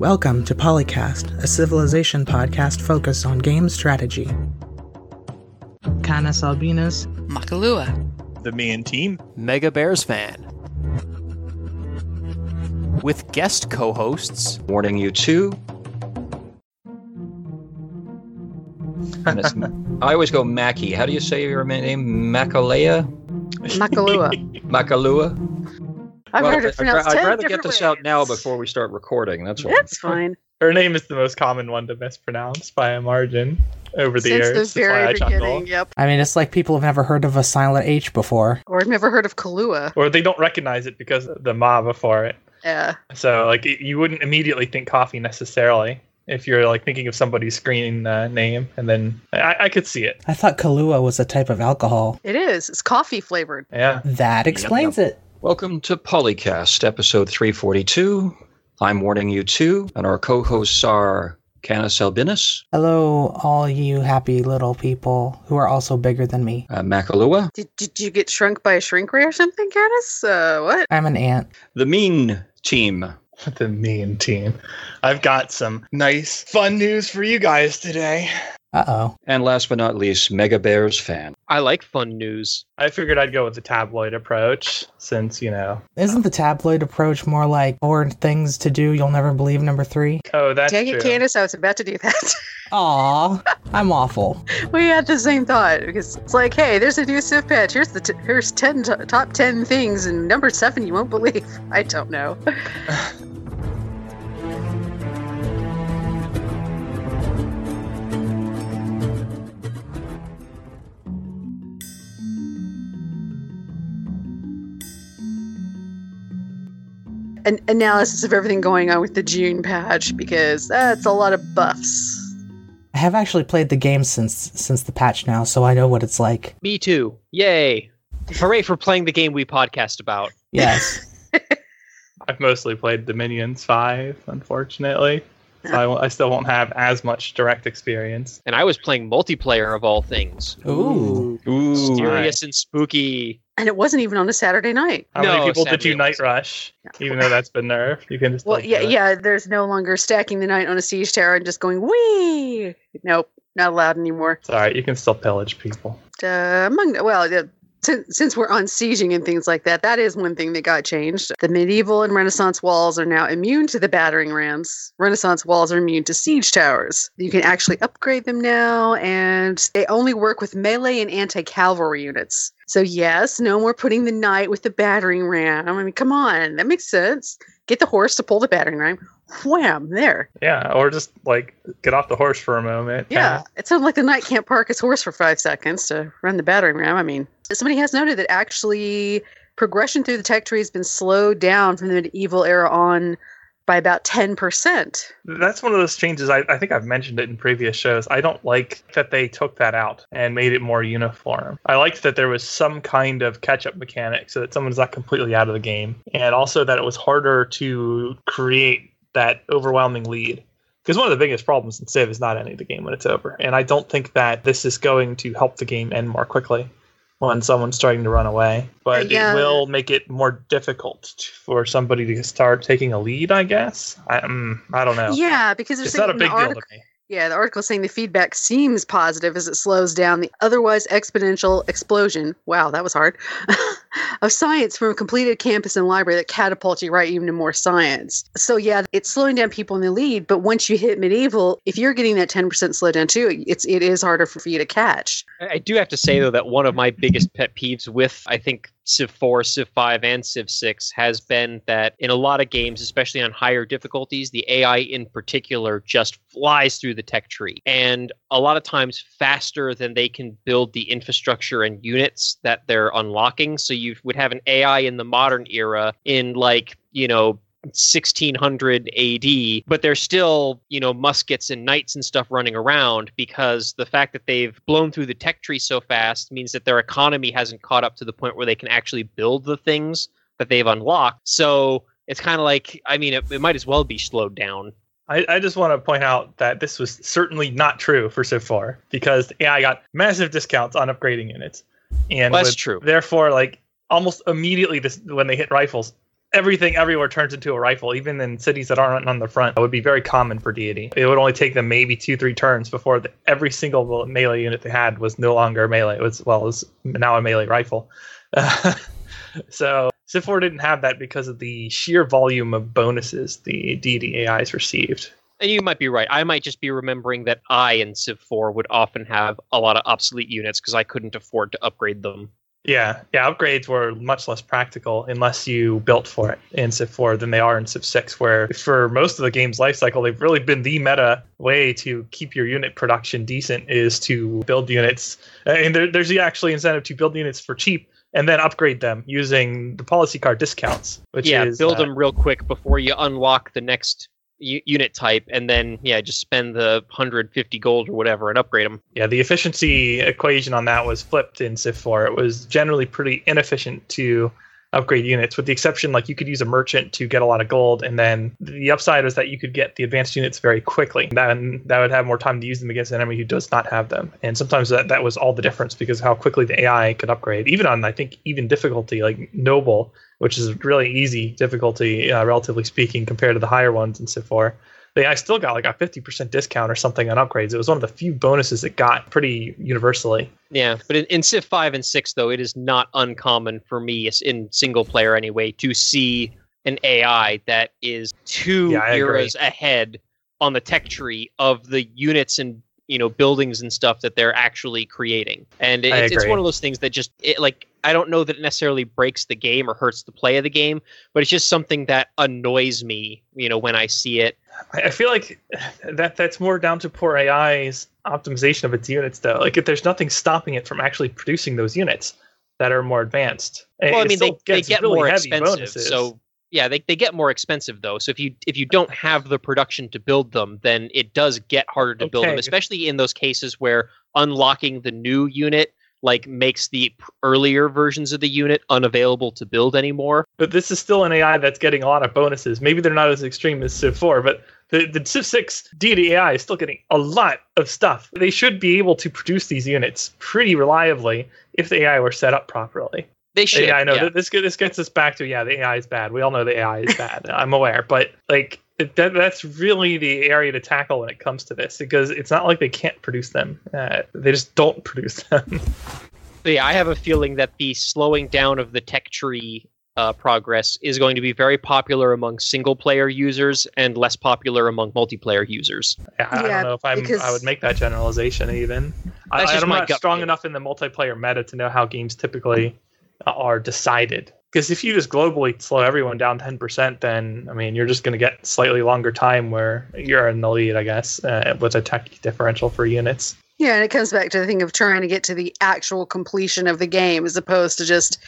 Welcome to Polycast, a civilization podcast focused on game strategy. Canis Albinus, Makalua. The Mean Team. Mega Bears fan. With guest co hosts Warning you too. I always go Mackie. How do you say your name? Makalea? Makalua. Makalua? I've Well, heard it I'd, pronounced I'd rather get different this out now before we start recording. That's all. That's fine. Her name is the most common one to mispronounce by a margin over the Since years. the That's why very I beginning, yep. I mean, it's like people have never heard of a silent H before. Or I've never heard of Kalua. Or they don't recognize it because of the ma before it. Yeah. So, like, you wouldn't immediately think coffee necessarily if you're like thinking of somebody's screen uh, name, and then I, I could see it. I thought Kahlua was a type of alcohol. It is. It's coffee flavored. Yeah. That explains it. Welcome to Polycast, episode 342. I'm Warning You too, and our co hosts are Canis Albinus, Hello, all you happy little people who are also bigger than me. uh, Makalua, Did, did you get shrunk by a shrink ray or something, Caddis? Uh, what? I'm an ant. the Mean Team. The mean team. I've got some nice, fun news for you guys today. Uh oh. And last but not least, Mega Bears fan. I like fun news. I figured I'd go with the tabloid approach since, you know. Isn't the tabloid approach more like four things to do you'll never believe number three? Oh, that's Dang true. it, Candace. I was about to do that. Aw, I'm awful. we had the same thought because it's like, hey, there's a new Civ patch. Here's the t- here's ten t- top ten things, and number seven you won't believe. I don't know. An analysis of everything going on with the June patch because that's a lot of buffs. I have actually played the game since since the patch now, so I know what it's like. Me too. Yay. Hooray for playing the game we podcast about. Yes. I've mostly played Dominions 5, unfortunately. So I, I still won't have as much direct experience. And I was playing multiplayer of all things. Ooh. Ooh. Mysterious and spooky. And it wasn't even on a Saturday night. How No, many people did sadly you Night wasn't. Rush? Even though that's been nerfed, you can just. Well, still yeah, do yeah. There's no longer stacking the night on a siege tower and just going wee. Nope, not allowed anymore. It's alright, you can still pillage people. Uh, among well, uh, since, since we're on sieging and things like that, that is one thing that got changed. The medieval and Renaissance walls are now immune to the battering rams. Renaissance walls are immune to siege towers. You can actually upgrade them now, and they only work with melee and anti-cavalry units. So yes, no more putting the knight with the battering ram. I mean, come on, that makes sense. Get the horse to pull the battering ram. Wham! There. Yeah, or just like get off the horse for a moment. Yeah, it sounds like the knight can't park his horse for five seconds to run the battering ram. I mean, somebody has noted that actually progression through the tech tree has been slowed down from the medieval era on by about 10%. That's one of those changes. I, I think I've mentioned it in previous shows. I don't like that they took that out and made it more uniform. I liked that there was some kind of catch up mechanic so that someone's not completely out of the game. And also that it was harder to create that overwhelming lead. Because one of the biggest problems in Civ is not ending the game when it's over. And I don't think that this is going to help the game end more quickly when someone's starting to run away. But Yeah. it will make it more difficult for somebody to start taking a lead, I guess. I, mm, I don't know. Yeah, because there's It's not a big deal article- to me. Yeah, the article saying the feedback seems positive as it slows down the otherwise exponential explosion. Wow, that was hard. of science from a completed campus and library that catapults you right even to more science. So yeah, it's slowing down people in the lead, but once you hit medieval, if you're getting that 10% slowdown too, it's it is harder for you to catch. I I do have to say though that one of my biggest pet peeves with I think Civ 4, Civ 5, and Civ 6 has been that in a lot of games, especially on higher difficulties, the AI in particular just flies through the tech tree. And a lot of times faster than they can build the infrastructure and units that they're unlocking. So you would have an AI in the modern era in like, you know, 1600 AD, but there's still, you know, muskets and knights and stuff running around because the fact that they've blown through the tech tree so fast means that their economy hasn't caught up to the point where they can actually build the things that they've unlocked. So it's kind of like, I mean, it, it might as well be slowed down. I, I just want to point out that this was certainly not true for Civ 4 because AI got massive discounts on upgrading units. And Well, that's with- true. Therefore, like almost immediately this, when they hit rifles, everything everywhere turns into a rifle, even in cities that aren't on the front. That would be very common for deity. It would only take them maybe two, three turns before the, every single melee unit they had was no longer melee. It was well, it was now a melee rifle. so Civ 4 didn't have that because of the sheer volume of bonuses the deity AIs received. And you might be right. I might just be remembering that I in Civ 4 would often have a lot of obsolete units because I couldn't afford to upgrade them. Yeah, yeah, upgrades were much less practical unless you built for it in Civ 4 than they are in Civ 6, where for most of the game's life cycle, they've really been the meta way to keep your unit production decent is to build units. And there, there's actually incentive to build units for cheap and then upgrade them using the policy card discounts, which yeah, is build uh, them real quick before you unlock the next unit type, and then yeah, just spend the 150 gold or whatever and upgrade them. Yeah, the efficiency equation on that was flipped in Civ 4. It was generally pretty inefficient to upgrade units, with the exception like you could use a merchant to get a lot of gold, and then the upside is that you could get the advanced units very quickly. Then that would have more time to use them against an enemy who does not have them. And sometimes that, that was all the difference because how quickly the AI could upgrade, even on I think even difficulty like noble, which is really easy difficulty uh, relatively speaking compared to the higher ones in Civ 4 they I still got like a 50% discount or something on upgrades. It was one of the few bonuses that got pretty universally. Yeah, but in, in Civ 5 and 6, though, it is not uncommon for me in single player anyway to see an AI that is two Yeah, I agree. eras ahead on the tech tree of the units and you know buildings and stuff that they're actually creating and it's, it's one of those things that just it, like i don't know that it necessarily breaks the game or hurts the play of the game but it's just something that annoys me you know when i see it I feel like that that's more down to poor AI's optimization of its units, though. Like, if there's nothing stopping it from actually producing those units that are more advanced. well i mean they, they get really more expensive bonuses. so yeah they, they get more expensive though so if you if you don't have the production to build them then it does get harder to build them especially in those cases where unlocking the new unit like makes the earlier versions of the unit unavailable to build anymore But this is still an AI that's getting a lot of bonuses. Maybe they're not as extreme as Civ 4, but the, the Civ 6 deity AI is still getting a lot of stuff. They should be able to produce these units pretty reliably if the AI were set up properly. they should Yeah, I know yeah. this this gets us back to yeah, the AI is bad. We all know the AI is bad. I'm aware, but like it- that that's really the area to tackle when it comes to this because it's not like they can't produce them. Uh, they just don't produce them. But yeah, I have a feeling that the slowing down of the tech tree uh, progress is going to be very popular among single player users and less popular among multiplayer users. Yeah, I Yeah, don't know if I'm, because- I would make that generalization even. I, That's just I'm not strong feel. enough in the multiplayer meta to know how games typically uh, are decided. Because if you just globally slow everyone down 10%, then, I mean, you're just going to get slightly longer time where you're in the lead, I guess, uh, with a tech differential for units. Yeah, and it comes back to the thing of trying to get to the actual completion of the game as opposed to just,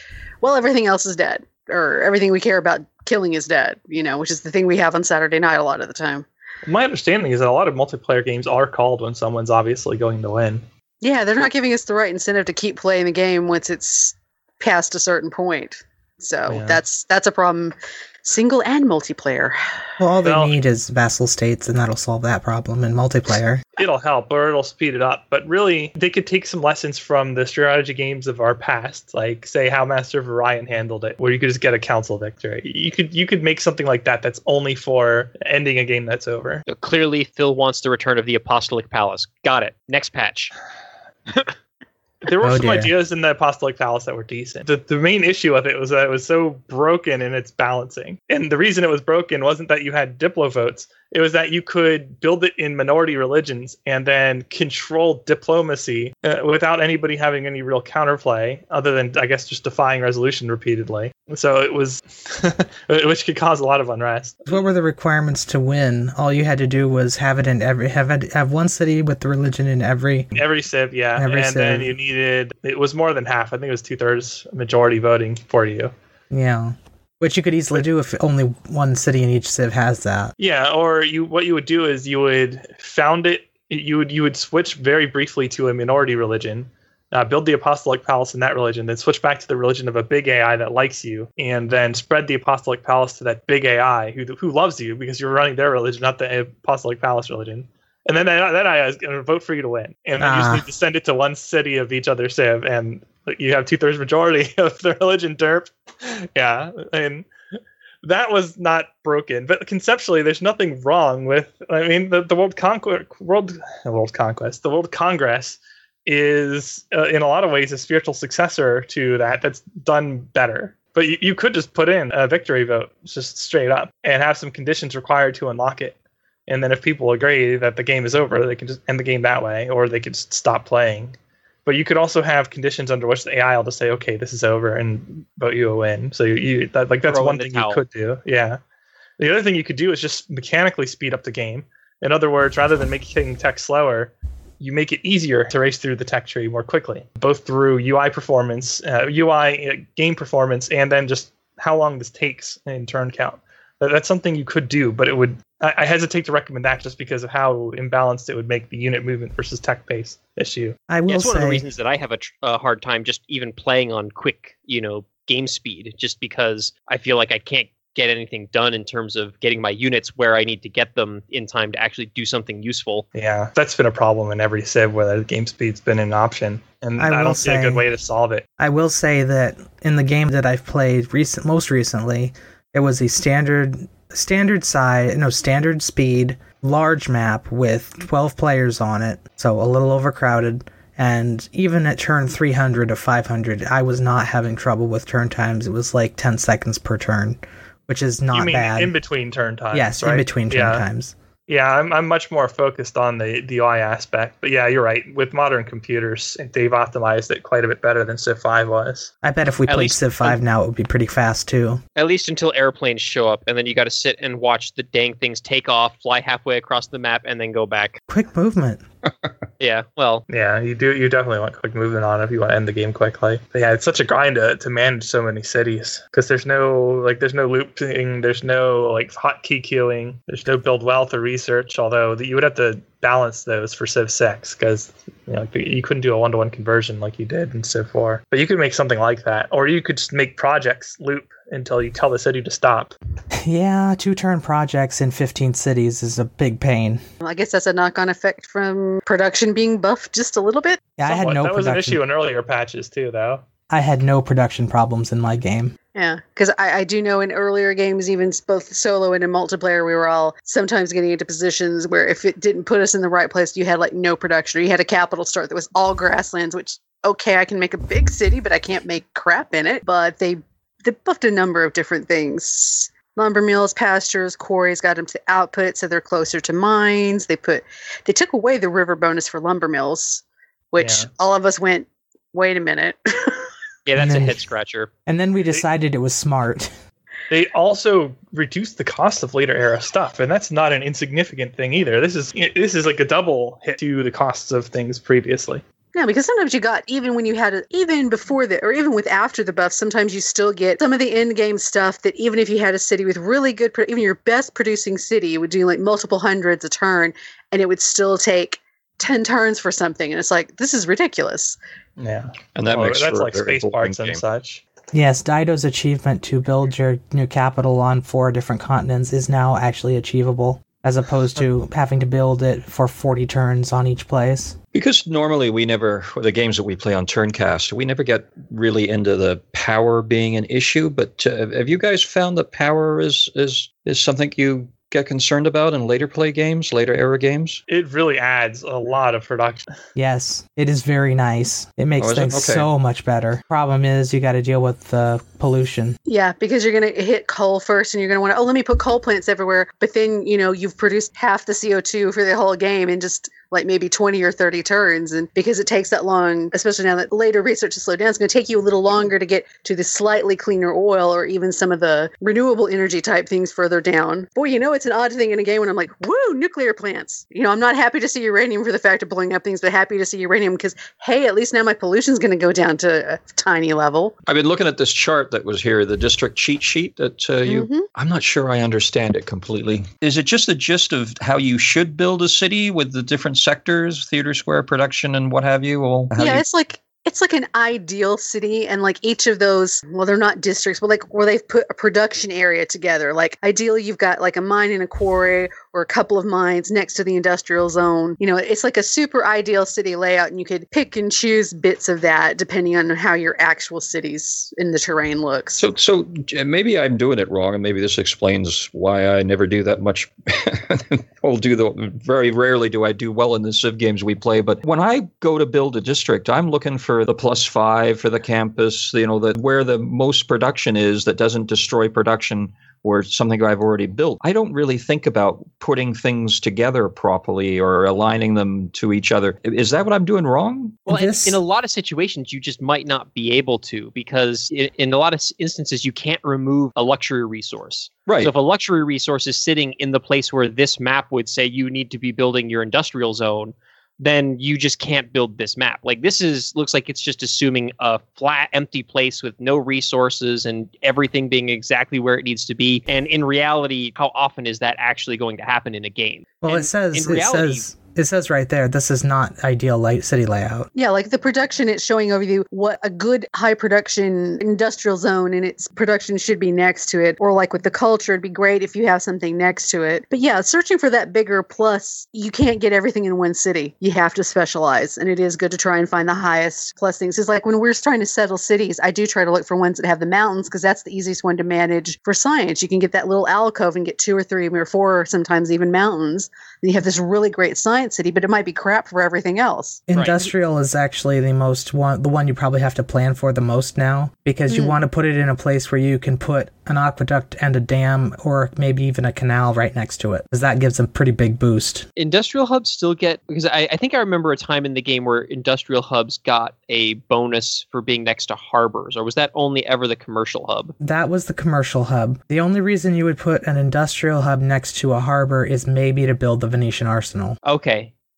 well, everything else is dead or everything we care about killing is dead, you know, which is the thing we have on Saturday night a lot of the time. My understanding is that a lot of multiplayer games are called when someone's obviously going to win. Yeah, they're not giving us the right incentive to keep playing the game once it's past a certain point. So Yeah. that's that's a problem, single and multiplayer. Well, all they Well- need is vassal states, and that'll solve that problem in multiplayer. It'll help or it'll speed it up. But really, they could take some lessons from the strategy games of our past, like say how Master of Orion handled it, where you could just get a council victory. You could you could make something like that that's only for ending a game that's over. So clearly, Phil wants the return of the Apostolic Palace. Got it. Next patch. There were Oh, some dear. ideas in the Apostolic Palace that were decent. The, the main issue with it was that it was so broken in its balancing. And the reason it was broken wasn't that you had Diplo votes, it was that you could build it in minority religions and then control diplomacy uh, without anybody having any real counterplay, other than, I guess, just defying resolution repeatedly. So it was, which could cause a lot of unrest. What were the requirements to win? All you had to do was have it in every have it, have one city with the religion in every. Every civ, yeah. Every and then you needed, it was more than half. I think it was two thirds majority voting for you. Yeah, which you could easily do if only one city in each civ has that. Yeah, or you what you would do is you would found it you would you would switch very briefly to a minority religion, uh, build the apostolic palace in that religion, then switch back to the religion of a big AI that likes you, and then spread the apostolic palace to that big AI who who loves you because you're running their religion, not the apostolic palace religion. And then that that AI is going to vote for you to win, and then you Ah. just need to send it to one city of each other civ, and you have two thirds majority of the religion derp. Yeah, and that was not broken. But conceptually, there's nothing wrong with. I mean, the, the World Conquest, World World Conquest, the World Congress is uh, in a lot of ways a spiritual successor to that. That's done better. But you, you could just put in a victory vote, just straight up, and have some conditions required to unlock it. And then if people agree that the game is over, they can just end the game that way, or they could stop playing. But you could also have conditions under which the AI will just say, "Okay, this is over," and vote you a win. So you, you that, like that's Throw one thing towel. you could do. Yeah. The other thing you could do is just mechanically speed up the game. In other words, rather than making tech slower, you make it easier to race through the tech tree more quickly, both through UI performance, uh, UI uh, game performance, and then just how long this takes in turn count. That, that's something you could do, but it would. I, I hesitate to recommend that just because of how imbalanced it would make the unit movement versus tech pace issue. I will Yeah, it's one of the reasons that I have a, tr- a hard time just even playing on quick, you know, game speed, just because I feel like I can't get anything done in terms of getting my units where I need to get them in time to actually do something useful. Yeah, that's been a problem in every Civ where the game speed's been an option, and I I, don't see a good way to solve it. I will say that in the game that I've played recent, most recently, it was a standard standard size, no standard speed, large map with 12 players on it, so a little overcrowded. And even at turn 300 of 500, I was not having trouble with turn times. It was like 10 seconds per turn, which is not you mean bad. in between turn times? yes, right? in between turn yeah. times. Yeah, I'm, I'm much more focused on the, the UI aspect. But yeah, you're right. With modern computers, they've optimized it quite a bit better than Civ 5 was. I bet if we At played least- Civ 5 now, it would be pretty fast too. At least until airplanes show up, and then you got to sit and watch the dang things take off, fly halfway across the map, and then go back. Quick movement. Yeah, well, Yeah, you do. You definitely want quick movement on if you want to end the game quickly. But yeah, it's such a grind to, to manage so many cities because there's no like there's no looping, there's no like hotkey queuing, there's no build wealth or research. Although you would have to balance those for Civ 6 because you know you couldn't do a one to one conversion like you did in Civ 4. But you could make something like that, or you could just make projects loop until you tell the city to stop. Yeah, two turn projects in 15 cities is a big pain. Well, I guess that's a knock-on effect from production being buffed just a little bit. Yeah, I had Somewhat. no that was an issue in earlier patches too, though. I had no production problems in my game. Yeah, because I, I do know in earlier games, even both solo and in multiplayer, we were all sometimes getting into positions where if it didn't put us in the right place, you had like no production, or you had a capital start that was all grasslands. Which okay, I can make a big city, but I can't make crap in it. But they they buffed a number of different things. Lumber mills, pastures, quarries got them to output, so they're closer to mines. They put they took away the river bonus for lumber mills, which Yeah. all of us went, wait a minute. yeah, that's a Mhm. head scratcher. And then we decided it was smart. They also reduced the cost of later era stuff, and that's not an insignificant thing either. This is this is like a double hit to the costs of things previously. Yeah, because sometimes you got even when you had it, even before the or even with after the buff, sometimes you still get some of the end game stuff that even if you had a city with really good, even your best producing city would do like multiple hundreds a turn, and it would still take ten turns for something, and it's like this is ridiculous. Yeah, And that Well, makes that's for a like space boring parts game. and such. Yes, Dido's achievement to build your new capital on four different continents is now actually achievable, as opposed to having to build it for 40 turns on each place. Because normally we never, the games that we play on Turncast, we never get really into the power being an issue. But uh, have you guys found that power is is is something you get concerned about in later play games, later era games? It really adds a lot of production. Yes, it is very nice. It makes Oh, is it? things Okay. so much better. Problem is, you got to deal with the pollution. Yeah, because you're gonna hit coal first, and you're gonna want to oh let me put coal plants everywhere, but then you know you've produced half the CO two for the whole game and just like maybe 20 or 30 turns and because it takes that long especially now that later research has slowed down it's going to take you a little longer to get to the slightly cleaner oil or even some of the renewable energy type things further down boy you know it's an odd thing in a game when i'm like woo nuclear plants you know i'm not happy to see uranium for the fact of blowing up things but happy to see uranium because hey at least now my pollution's going to go down to a tiny level I've been looking at this chart that was here, the district cheat sheet that uh, you. Mhm. I'm not sure I understand it completely. Is it just the gist of how you should build a city with the different sectors, theater square, production, and what have you? Well, yeah you- it's like it's like an ideal city and like each of those well they're not districts but like where they've put a production area together like ideally you've got like a mine and a quarry or a couple of mines next to the industrial zone you know it's like a super ideal city layout and you could pick and choose bits of that depending on how your actual cities in the terrain looks So, so maybe I'm doing it wrong, and maybe this explains why I never do that much. I'll do the very rarely do I do well in the Civ games we play. But when I go to build a district, I'm looking for the plus five for the campus. You know, the where the most production is that doesn't destroy production or something I've already built. I don't really think about putting things together properly or aligning them to each other. Is that what I'm doing wrong? Well, and This- in a lot of situations, you just might not be able to because in, in a lot of instances, you can't remove a luxury resource. Right. So if a luxury resource is sitting in the place where this map would say you need to be building your industrial zone, then you just can't build this map. Like this is looks like it's just assuming a flat, empty place with no resources and everything being exactly where it needs to be. And in reality, how often is that actually going to happen in a game? Well, it says in it says it says right there. This is not ideal light city layout. Yeah, like the production, it's showing over you what a good high production industrial zone and its production should be next to it. Or like with the culture, it'd be great if you have something next to it. But yeah, searching for that bigger plus, you can't get everything in one city. You have to specialize. And it is good to try and find the highest plus things. It's like when we're trying to settle cities, I do try to look for ones that have the mountains because that's the easiest one to manage for science. You can get that little alcove and get two or three or four, or sometimes even mountains. And you have this really great science city, but it might be crap for everything else. Right. Industrial is actually the most one, the one you probably have to plan for the most now because you Mm. want to put it in a place where you can put an aqueduct and a dam or maybe even a canal right next to it because that gives a pretty big boost. industrial hubs still get because I, I think I remember a time in the game where industrial hubs got a bonus for being next to harbors, or was that only ever the commercial hub? That was the commercial hub. The only reason you would put an industrial hub next to a harbor is maybe to build the Venetian arsenal. Okay,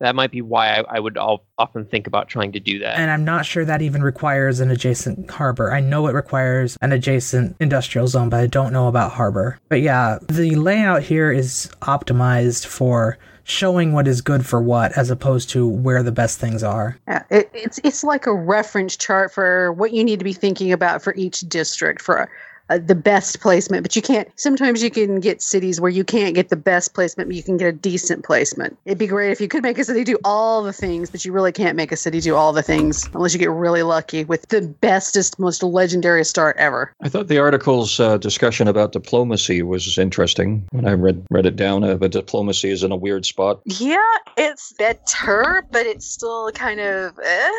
that might be why I, I would all, often think about trying to do that. And I'm not sure that even requires an adjacent harbor. I know it requires an adjacent industrial zone, but I don't know about harbor. But yeah, the layout here is optimized for showing what is good for what as opposed to where the best things are. Yeah, it, it's it's like a reference chart for what you need to be thinking about for each district for uh, the best placement. But you can't. Sometimes you can get cities where you can't get the best placement, but you can get a decent placement. It'd be great if you could make a city do all the things, but you really can't make a city do all the things unless you get really lucky with the bestest, most legendary start ever. I thought the article's uh, discussion about diplomacy was interesting when I read read it down. Uh, but diplomacy is in a weird spot. Yeah, it's better, but it's still kind of. Eh.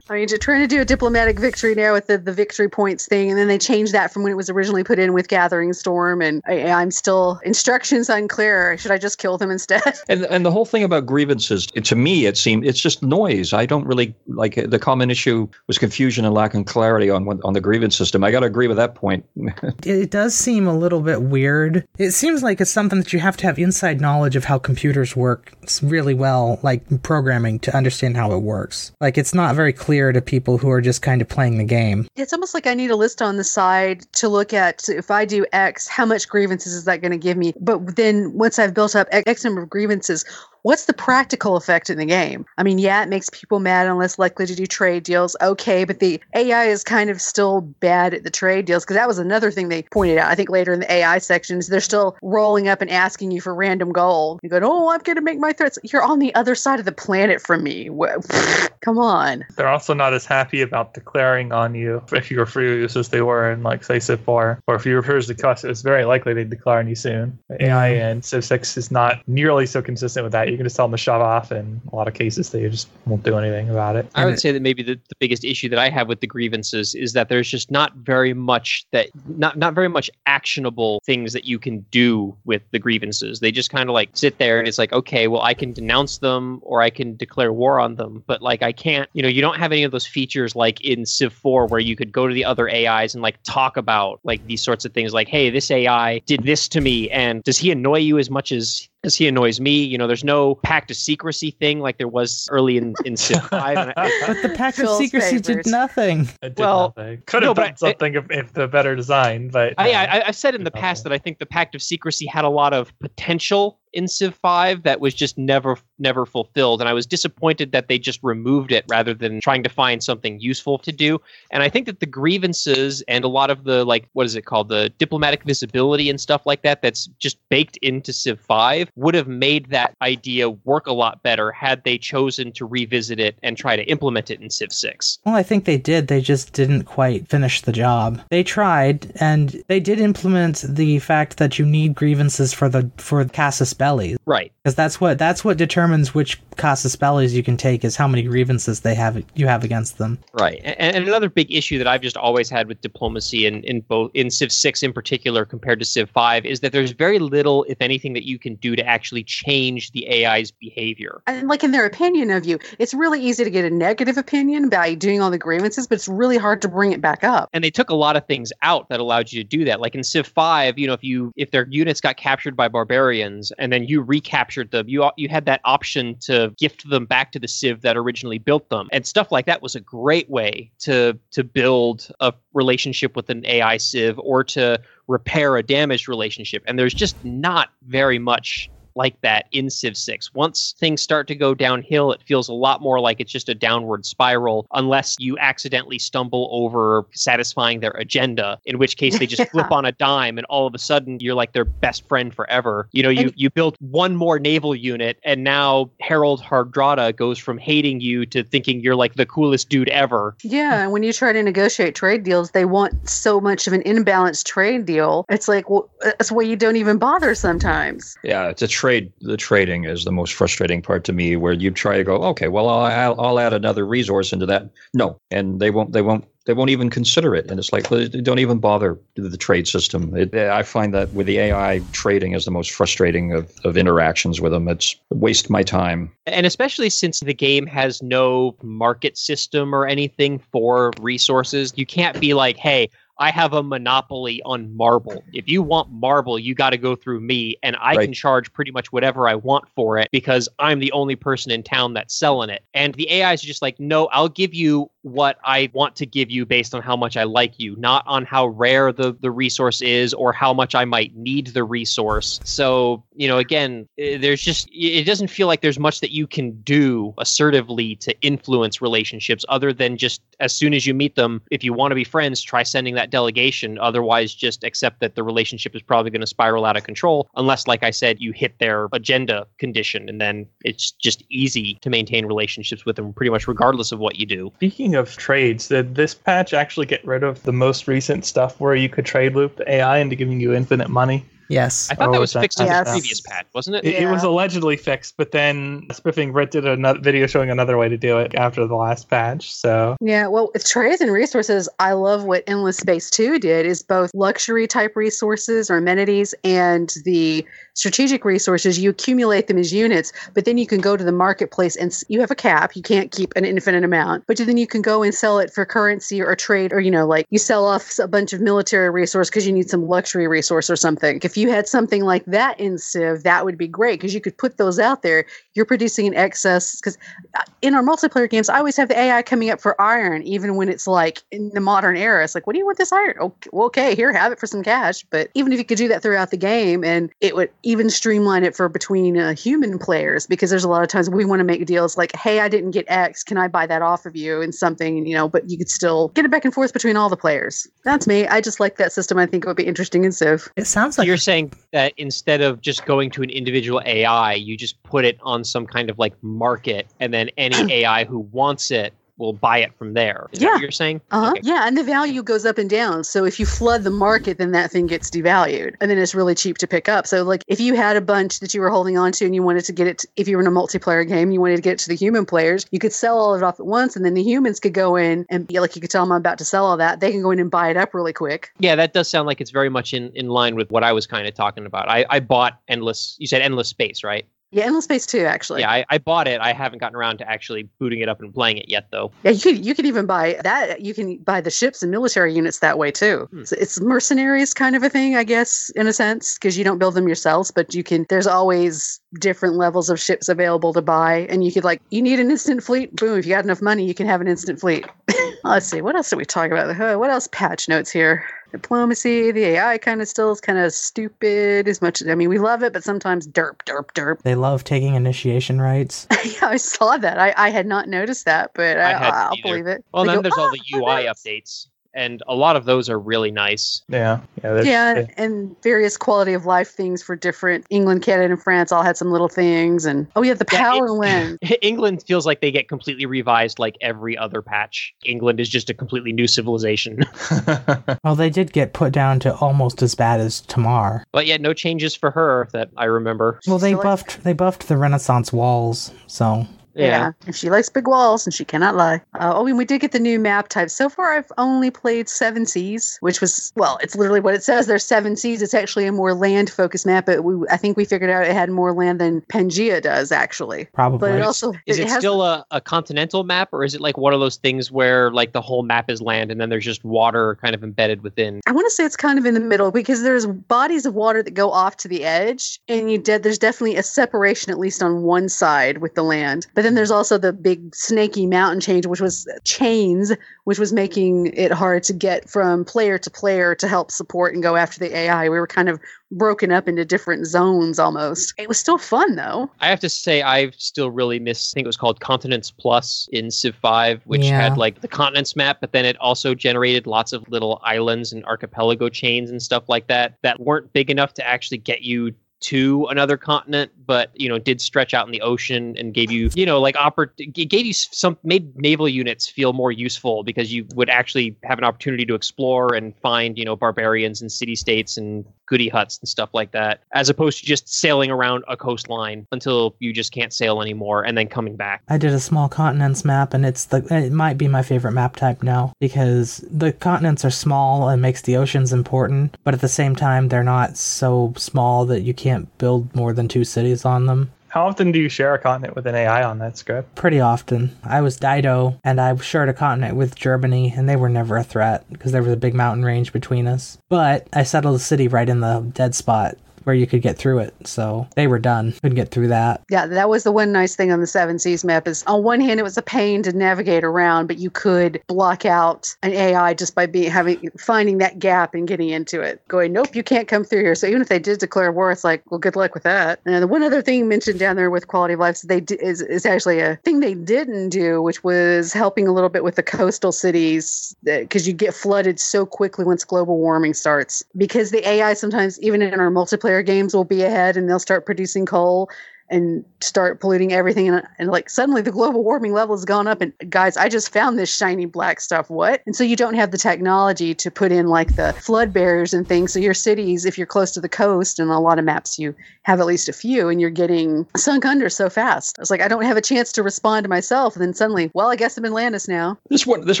I mean, you're trying to do a diplomatic victory now with the, the victory points thing, and then they changed that from when it was originally put in with Gathering Storm, and I, I'm still instructions unclear. Should I just kill them instead? And and the whole thing about grievances, it, to me, it seemed it's just noise. I don't really like the common issue was confusion and lack of clarity on on the grievance system. I got to agree with that point. It does seem a little bit weird. It seems like it's something that you have to have inside knowledge of how computers work really well, like programming, to understand how it works. Like, it's not very clear to people who are just kind of playing the game. It's almost like I need a list on the side to look at if I do X, how much grievances is that going to give me? But then once I've built up X number of grievances, what's the practical effect in the game? I mean, yeah, it makes people mad and less likely to do trade deals. Okay, but the AI is kind of still bad at the trade deals because that was another thing they pointed out. I think later in the AI section is they're still rolling up and asking you for random gold. You go, oh, I'm going to make my threats. You're on the other side of the planet from me. Come on. They're also not as happy about declaring on you if you were free use as they were in like say Civ 4, or if you refuse to cost, it's very likely they'd declare on you soon. AI mm-hmm. and Civ 6 is not nearly so consistent with that. You can just tell them to shove off, and a lot of cases they just won't do anything about it. I would say that maybe the, the biggest issue that I have with the grievances is that there's just not very much that not not very much actionable things that you can do with the grievances. They just kind of like sit there and it's like, okay, well I can denounce them or I can declare war on them, but like I can't, you know, you don't have any of those features like in Civ 4 where you could go to the other AIs and like talk about like these sorts of things like, hey, this AI did this to me and does he annoy you as much as as he annoys me? You know, there's no pact of secrecy thing like there was early in in Civ 5 and I, But the Pact of Secrecy favorite. did nothing. It did Well, nothing. could have but done I- something if, if the better design, but I, no, I, I've said in the did past that I think the Pact of Secrecy had a lot of potential in Civ 5 that was just never never fulfilled and I was disappointed that they just removed it rather than trying to find something useful to do. And I think that the grievances and a lot of the like what is it called the diplomatic visibility and stuff like that that's just baked into Civ 5 would have made that idea work a lot better had they chosen to revisit it and try to implement it in Civ 6. Well, I think they did. They just didn't quite finish the job. They tried, and they did implement the fact that you need grievances for the for casus belli, Right. because that's what that's what determines which casus bellis you can take is how many grievances they have you have against them. Right. And, and another big issue that I've just always had with diplomacy in, in both in Civ 6 in particular compared to Civ 5 is that there's very little, if anything, that you can do to actually change the AI's behavior. And like in their opinion of you, it's really easy to get a negative opinion by doing all the grievances, but it's really hard to bring it back up. and they took a lot of things out that allowed you to do that like in civ 5 you know if you if their units got captured by barbarians and then you recaptured them. You you had that option to gift them back to the civ that originally built them. And stuff like that was a great way to to build a relationship with an ai civ or to repair a damaged relationship. And there's just not very much like that in Civ 6. Once things start to go downhill, it feels a lot more like it's just a downward spiral, unless you accidentally stumble over satisfying their agenda, in which case they just flip on a dime and all of a sudden you're like their best friend forever. You know, you, And- you built one more naval unit and now Harald Hardrada goes from hating you to thinking you're like the coolest dude ever. Yeah, and when you try to negotiate trade deals, they want so much of an imbalanced trade deal. It's like, well, that's why you don't even bother sometimes. Yeah, the trade, the trading is the most frustrating part to me. Where you try to go, okay, well, I'll, I'll add another resource into that. No, and they won't. They won't. They won't even consider it. And it's like, don't even bother the trade system. It, I find that with the AI trading is the most frustrating of, of interactions with them. It's waste my time. And especially since the game has no market system or anything for resources, you can't be like, hey, I have a monopoly on marble. If you want marble, you got to go through me, and I Right. can charge pretty much whatever I want for it because I'm the only person in town that's selling it. And the AIs are just like, no, I'll give you what I want to give you based on how much I like you, not on how rare the, the resource is or how much I might need the resource. So, you know, again, eh, there's just, it doesn't feel like there's much that you can do assertively to influence relationships other than just as soon as you meet them, if you want to be friends, try sending that delegation. Otherwise, just accept that the relationship is probably going to spiral out of control, unless, like I said, you hit their agenda condition and then it's just easy to maintain relationships with them pretty much regardless of what you do. Speaking of trades, did this patch actually get rid of the most recent stuff where you could trade loop the AI into giving you infinite money? Yes. I thought Or that oh, was was that fixed in the previous patch, wasn't it? It, it was allegedly fixed, but then Spiffing Brit did a video showing another way to do it after the last patch. So Yeah, well, with trades and resources, I love what Endless Space 2 did is both luxury type resources or amenities and the strategic resources. You accumulate them as units, but then you can go to the marketplace and you have a cap. You can't keep an infinite amount, but then you can go and sell it for currency or trade, or, you know, like you sell off a bunch of military resource because you need some luxury resource or something. If you had something like that in Civ, that would be great because you could put those out there. You're producing an excess because uh, in our multiplayer games, I always have the AI coming up for iron, even when it's like in the modern era. It's like, what do you want this iron? Okay, okay, here, have it for some cash. But even if you could do that throughout the game, and it would even streamline it for between uh, human players, because there's a lot of times we want to make deals like, hey, I didn't get X, can I buy that off of you and something, you know? But you could still get it back and forth between all the players. That's me. I just like that system. I think it would be interesting in Civ. It sounds So like you're saying that instead of just going to an individual AI, you just put it on some kind of like market, and then any AI who wants it will buy it from there. Is that Yeah. what you're saying? Uh huh. Okay. Yeah, and the value goes up and down. So if you flood the market, then that thing gets devalued, and then it's really cheap to pick up. So like if you had a bunch that you were holding on to, and you wanted to get it, to, if you were in a multiplayer game, you wanted to get it to the human players, you could sell all of it off at once, and then the humans could go in and be like you could tell them I'm about to sell all that. They can go in and buy it up really quick. Yeah, that does sound like it's very much in, in line with what I was kind of talking about. I, I bought Endless, you said Endless Space, right? Yeah, Endless Space 2, actually. yeah, I, I bought it. I haven't gotten around to actually booting it up and playing it yet, though. Yeah, you could you could even buy that. You can buy the ships and military units that way too. Hmm. So it's mercenaries kind of a thing, I guess, in a sense, because you don't build them yourselves, but you can. There's always different levels of ships available to buy, and you could like you need an instant fleet. Boom! If you got enough money, you can have an instant fleet. Let's see. What else did we talk about? What else? Patch notes here. Diplomacy. The AI kind of still is kind of stupid. As much. I mean, we love it, but sometimes derp, derp, derp. They love taking initiation rights. yeah, I saw that. I, I had not noticed that, but I I, i'll either. believe it. Well, They then go, there's all "Ah, the UI updates, and a lot of those are really nice. Yeah, yeah, Yeah, yeah. and various quality of life things for different England, Canada, and France all had some little things. And oh yeah, the power it's- lens. England feels like they get completely revised like every other patch. England is just a completely new civilization. Well, they did get put down to almost as bad as Tamar. but yet no changes for her that I remember. Well, they So, like- buffed they buffed the Renaissance walls, so Yeah. And she likes big walls, and she cannot lie. Uh, oh, and we did get the new map type. So far, I've only played Seven Seas, which was well, it's literally what it says. There's Seven Seas. It's actually a more land-focused map, but we, I think we figured out it had more land than Pangea does, actually. probably. But it also Is it has still a, a continental map, or is it like one of those things where like the whole map is land and then there's just water kind of embedded within? I want to say it's kind of in the middle because there's bodies of water that go off to the edge, and you de- there's definitely a separation at least on one side with the land. But then there's also the big snaky mountain change, which was chains, which was making it hard to get from player to player to help support and go after the AI. We were kind of broken up into different zones almost. It was still fun though. I have to say, I've still really miss. I think it was called Continents Plus in Civ Five, which Yeah. had like the continents map, but then it also generated lots of little islands and archipelago chains and stuff like that that weren't big enough to actually get you to another continent, but you know did stretch out in the ocean and gave you you know like oppor- gave you some made naval units feel more useful because you would actually have an opportunity to explore and find you know barbarians and city states and goody huts and stuff like that, as opposed to just sailing around a coastline until you just can't sail anymore and then coming back. I did a small continents map, and it's the it might be my favorite map type now because the continents are small and makes the oceans important, but at the same time they're not so small that you can't build more than two cities on them. How often do you share a continent with an AI on that script? Pretty often. I was Dido, and I shared a continent with Germany, and they were never a threat because there was a big mountain range between us. But I settled a city right in the dead spot where you could get through it, so they were done. Couldn't get through that. Yeah, that was the one nice thing on the Seven Seas map is on one hand it was a pain to navigate around, but you could block out an AI just by being having finding that gap and getting into it. Going, nope, you can't come through here. So even if they did declare war, it's like, well, good luck with that. And the one other thing mentioned down there with quality of life is they di- is, is actually a thing they didn't do, which was helping a little bit with the coastal cities because you get flooded so quickly once global warming starts. Because the AI sometimes, even in our multiplayer games, will be ahead and they'll start producing coal and start polluting everything. And, and like suddenly the global warming level has gone up and guys i just found this shiny black stuff. What? And so you don't have the technology to put in like the flood barriers and things. So your cities if you're close to the coast and a lot of maps you have at least a few and you're getting sunk under so fast. It's like i don't have a chance to respond to myself. And then suddenly well i guess i'm in landis now. This one, this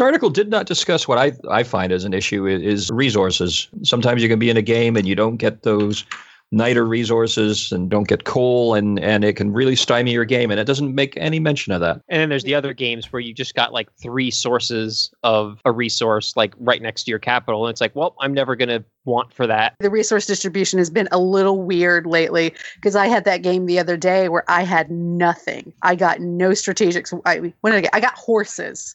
article did not discuss what I, I find as an issue i- is resources. Sometimes you can be in a game and you don't get those niter resources and don't get coal and, and it can really stymie your game and it doesn't make any mention of that. And then there's the other games where you just got like three sources of a resource like right next to your capital. And it's like, well, I'm never going to want for that. the resource distribution has been a little weird lately because I had that game the other day where I had nothing. I got no strategics. I what did I get? I got horses.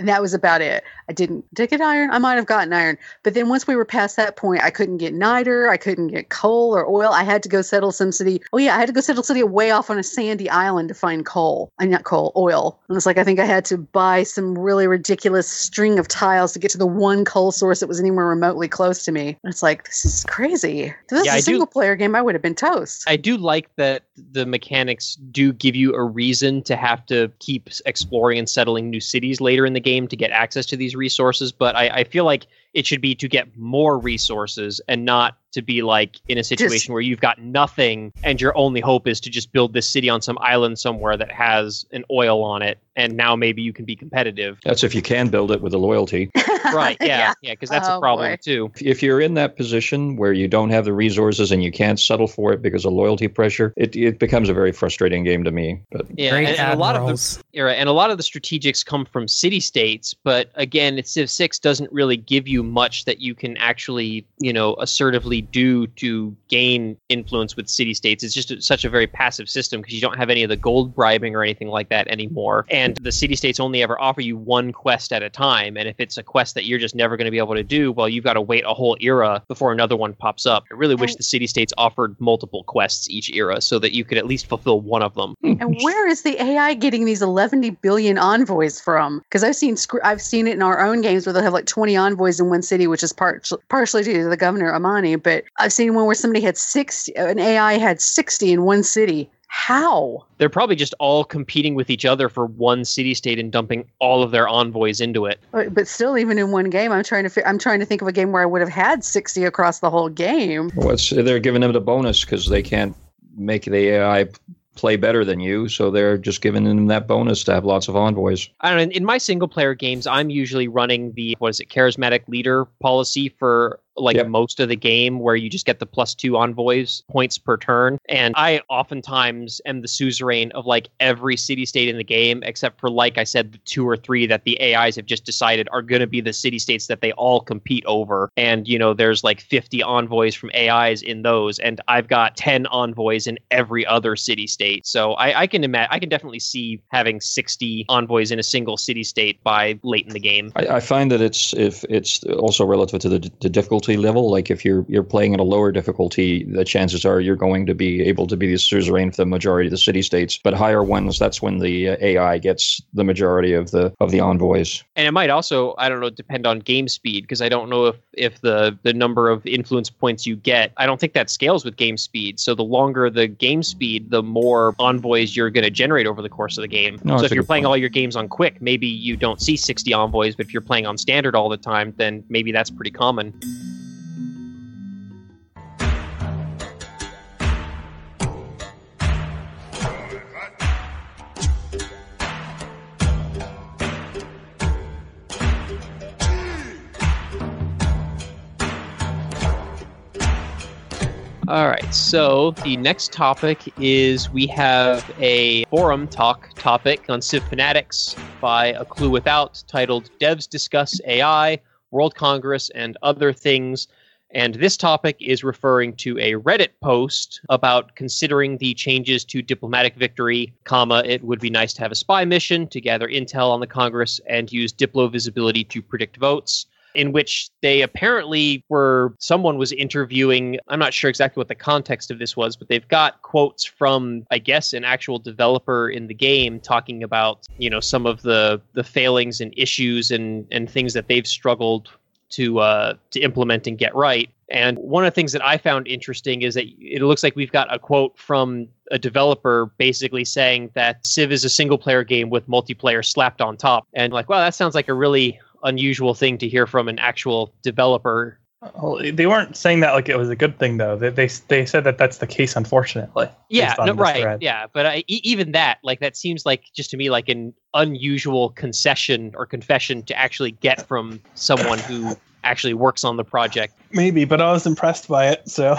And that was about it. I didn't did I get iron. I might have gotten iron, but then once we were past that point, I couldn't get niter. I couldn't get coal or oil. I had to go settle some city. Oh yeah, I had to go settle city way off on a sandy island to find coal. I not coal, oil. And it's like I think I had to buy some really ridiculous string of tiles to get to the one coal source that was anywhere remotely close to me. And it's like this is crazy. If this Yeah, is do- a single player game, I would have been toast. I do like that the mechanics do give you a reason to have to keep exploring and settling new cities later in the game to get access to these resources, but I, I feel like it should be to get more resources and not to be like in a situation where you've got nothing and your only hope is to just build this city on some island somewhere that has an oil on it and now maybe you can be competitive. That's if you can build it with a loyalty. Right, yeah, yeah, because that's Oh, a problem boy. too. If- If you're in that position where you don't have the resources and you can't settle for it because of loyalty pressure, it, it becomes a very frustrating game to me. But Yeah, Great and, and a lot of the admirals. era and a lot of the strategics come from city states but again civ 6 doesn't really give you much that you can actually you know assertively really do to gain influence with city states. It's just a, such a very passive system because you don't have any of the gold bribing or anything like that anymore. And the city states only ever offer you one quest at a time. And if it's a quest that you're just never going to be able to do, well, you've got to wait a whole era before another one pops up. I really wish And- the city states offered multiple quests each era so that you could at least fulfill one of them. And hmm. where is the AI getting these 11 billion envoys from? Because I've seen scr- I've seen it in our own games where they'll have like 20 envoys in one city, which is part- partially due to the governor Amani. But I've seen one where somebody had 60, an AI had 60 in one city. How? They're probably just all competing with each other for one city state and dumping all of their envoys into it. But but still, even in one game, I'm trying to fi- I'm trying to think of a game where I would have had 60 across the whole game. What's they're giving them the bonus because they can't make the AI play better than you, so they're just giving them that bonus to have lots of envoys. I don't know. In my single player games, I'm usually running the what is it, charismatic leader policy for like Yep. most of the game, where you just get the plus two envoys points per turn. And I oftentimes am the suzerain of like every city state in the game, except for like I said, the two or three that the AIs have just decided are going to be the city states that they all compete over. And you know, there's like 50 envoys from AIs in those, and I've got 10 envoys in every other city state. So I, I can imagine, I can definitely see having 60 envoys in a single city state by late in the game. I, I find that it's if it's also relative to the, the difficulty level. Like if you're you're playing at a lower difficulty, the chances are you're going to be able to be the suzerain for the majority of the city states. But higher ones, that's when the uh, AI gets the majority of the of the envoys. And it might also, I don't know, depend on game speed because I don't know if if the the number of influence points you get, I don't think that scales with game speed. So the longer the game speed, the more envoys you're going to generate over the course of the game. No, so if you're playing point. all your games on quick, maybe you don't see 60 envoys, but if you're playing on standard all the time, then maybe that's pretty common. All right, so the next topic is we have a forum talk topic on Civ Fanatics by A Clue Without titled Devs Discuss AI, World Congress, and Other Things. And this topic is referring to a Reddit post about considering the changes to diplomatic victory, comma, it would be nice to have a spy mission to gather intel on the Congress and use Diplo visibility to predict votes in which they apparently were someone was interviewing i'm not sure exactly what the context of this was but they've got quotes from i guess an actual developer in the game talking about you know some of the the failings and issues and and things that they've struggled to uh to implement and get right. And one of the things that i found interesting is that it looks like we've got a quote from a developer basically saying that civ is a single player game with multiplayer slapped on top. And like wow that sounds like a really unusual thing to hear from an actual developer. Well, they weren't saying that like it was a good thing though. They they, they said that that's the case, unfortunately. Yeah, no, right. thread. Yeah, but I, e- even that, like that seems like just to me like an unusual concession or confession to actually get from someone who actually works on the project. Maybe, but I was impressed by it, so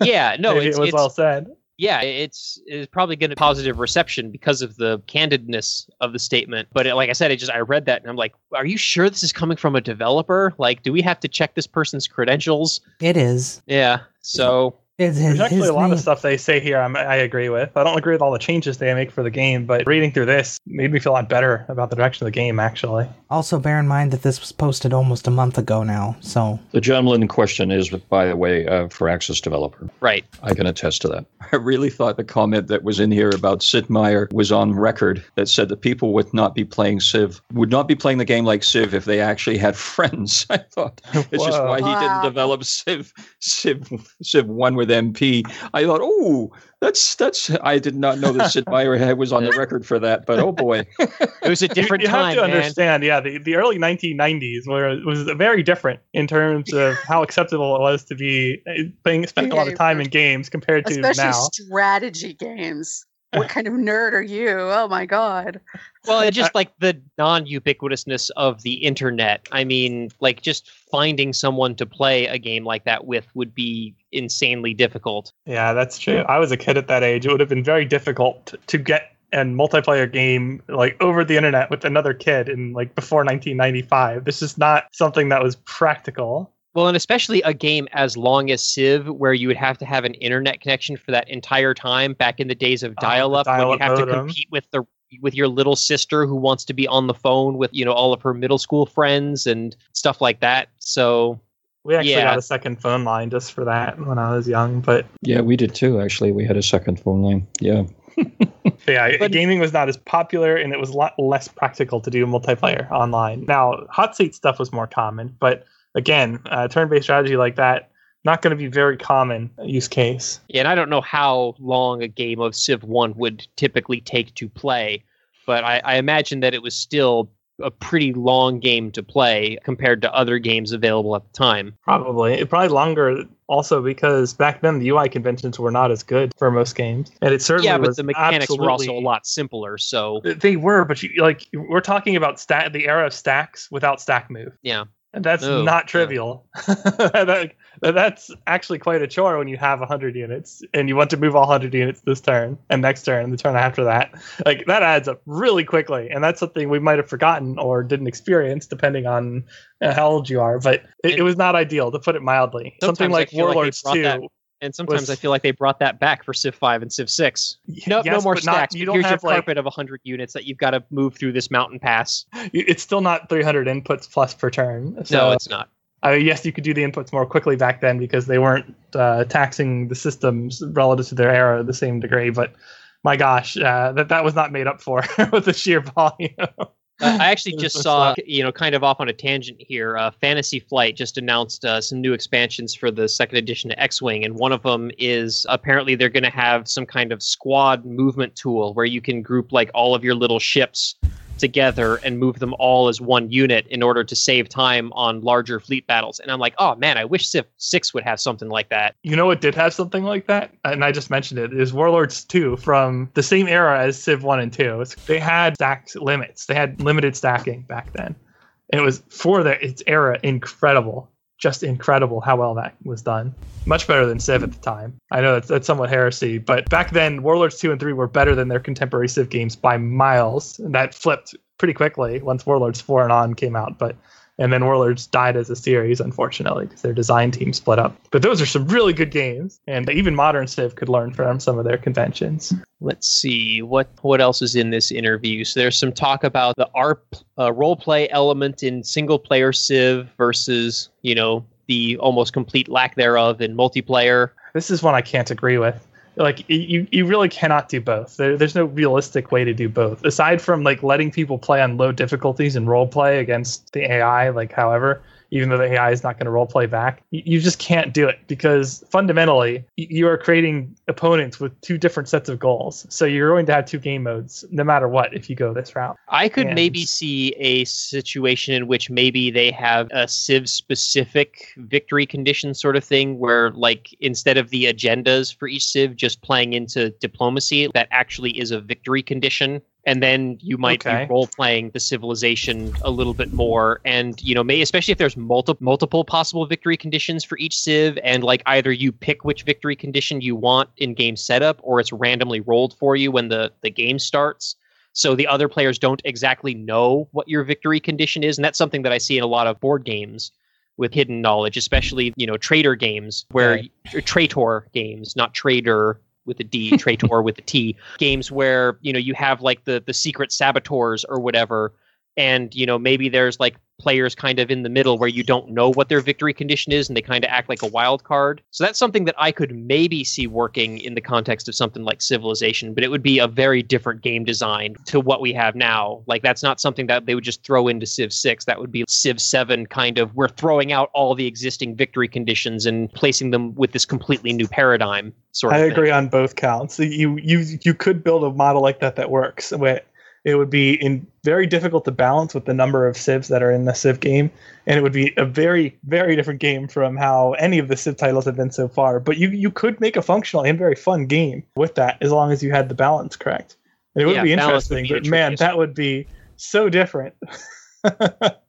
Yeah, no, it's, it was it's well said. Yeah, it's it's probably going to positive reception because of the candidness of the statement. But it, like I said, I just I read that and I'm like, are you sure this is coming from a developer? Like, do we have to check this person's credentials? It is. Yeah. So It's There's actually his a lot name- of stuff they say here I'm, I agree with. I don't agree with all the changes they make for the game, but reading through this made me feel a lot better about the direction of the game, actually. Also, bear in mind that this was posted almost a month ago now, so The gentleman in question is, by the way, uh, for Firaxis developer. right. I can attest to that. I really thought the comment that was in here about Sid Meier was on record that said that people would not be playing Civ, would not be playing the game like Civ if they actually had friends. I thought it's just Whoa. why he didn't develop Civ, Civ, Civ 1 with MP. I thought, oh, that's, that's, I did not know that Sid Meier had- was on the record for that, but oh boy. It was a different you, you time, have to man. understand, yeah, the, the early 1990s were was very different in terms of how acceptable it was to be uh, playing, spending a lot of time in games compared to Especially now. strategy games. What kind of nerd are you? Oh my god. Well, it's just uh, like the non-ubiquitousness of the internet. I mean, like just finding someone to play a game like that with would be insanely difficult. Yeah, that's true. I was a kid at that age. It would have been very difficult to get a multiplayer game like over the internet with another kid in like before 1995. This is not something that was practical. Well, and especially a game as long as Civ, where you would have to have an internet connection for that entire time. Back in the days of ah, the dial-up, when you dial-up have to compete with the with your little sister who wants to be on the phone with you know all of her middle school friends and stuff like that. So We actually Yeah. got a second phone line just for that when I was young. But Yeah, we did too. Actually, we had a second phone line. Yeah. yeah, But- gaming was not as popular and it was a lot less practical to do multiplayer online. Now, hot seat stuff was more common, but again, uh, turn-based strategy like that not going to be very common use case. Yeah, and I don't know how long a game of Civ 1 would typically take to play, but I, I imagine that it was still a pretty long game to play compared to other games available at the time. Probably. It probably longer also because back then the UI conventions were not as good for most games. And it certainly yeah, but was the mechanics were also a lot simpler, so They were, but you like we're talking about stat the era of stacks without stack move. Yeah. That's Oh, not yeah. trivial. That- that's actually quite a chore when you have 100 units and you want to move all 100 units this turn and next turn and the turn after that. Like that adds up really quickly. And that's something we might have forgotten or didn't experience depending on uh, how old you are. But it, it was not ideal to put it mildly. Something like feel like Warlords 2. that- and sometimes was- I feel like they brought that back for Civ 5 and Civ 6. No, no more but not- stacks. you but don't here's have your like carpet of 100 units that you've got to move through this mountain pass. it's still not 300 inputs plus per turn. So no, it's not. Uh, yes, you could do the inputs more quickly back then because they weren't uh, taxing the systems relative to their era the same degree. But my gosh, uh, that that was not made up for with the sheer volume. Uh, I actually just saw, you know, kind of off on a tangent here. Uh, Fantasy Flight just announced uh, some new expansions for the second edition of X Wing, and one of them is apparently they're going to have some kind of squad movement tool where you can group like all of your little ships together and move them all as one unit in order to save time on larger fleet battles. And I'm like, oh man, I wish Civ 6 would have something like that. you know what did have something like that, and I just mentioned it is Warlords 2 from the same era as Civ 1 and 2. They had stack limits. They had limited stacking back then, and it was for their its era incredible. Just incredible how well that was done. Much better than Civ at the time. I know that's, that's somewhat heresy, but back then, Warlords 2 and 3 were better than their contemporary Civ games by miles. And that flipped pretty quickly once Warlords 4 and on came out. But and then Warlords died as a series, unfortunately, because their design team split up. But those are some really good games, and even modern Civ could learn from some of their conventions. Let's see what what else is in this interview. So there's some talk about the ARP uh, role play element in single player Civ versus you know the almost complete lack thereof in multiplayer. This is one I can't agree with. Like you, you really cannot do both. There, there's no realistic way to do both. Aside from like letting people play on low difficulties and role play against the AI, like however, even though the AI is not going to role play back, you, just can't do it because fundamentally you are creating opponents with two different sets of goals. So you're going to have two game modes no matter what if you go this route. I could And- maybe see a situation in which maybe they have a Civ specific victory condition sort of thing where like instead of the agendas for each Civ just playing into diplomacy, that actually is a victory condition. And then you might Okay. be role playing the civilization a little bit more, and you know, may especially if there's multiple multiple possible victory conditions for each civ, and like either you pick which victory condition you want in game setup, or it's randomly rolled for you when the the game starts so the other players don't exactly know what your victory condition is and that's something that i see in a lot of board games with hidden knowledge especially you know trader games where Right. traitor games not trader with a d traitor with a t games where you know you have like the the secret saboteurs or whatever and you know maybe there's like players kind of in the middle where you don't know what their victory condition is and they kind of act like a wild card so that's something that i could maybe see working in the context of something like civilization but it would be a very different game design to what we have now like that's not something that they would just throw into civ 6 that would be civ 7 kind of we're throwing out all the existing victory conditions and placing them with this completely new paradigm sort of I agree on both counts. You you you could build a model like that that works. But it would be in very difficult to balance with the number of civs that are in the civ game, and it would be a very very different game from how any of the civ titles have been so far. But you you could make a functional and very fun game with that as long as you had the balance correct. And it would Yeah, be balance would interesting, be but man, that would be so different.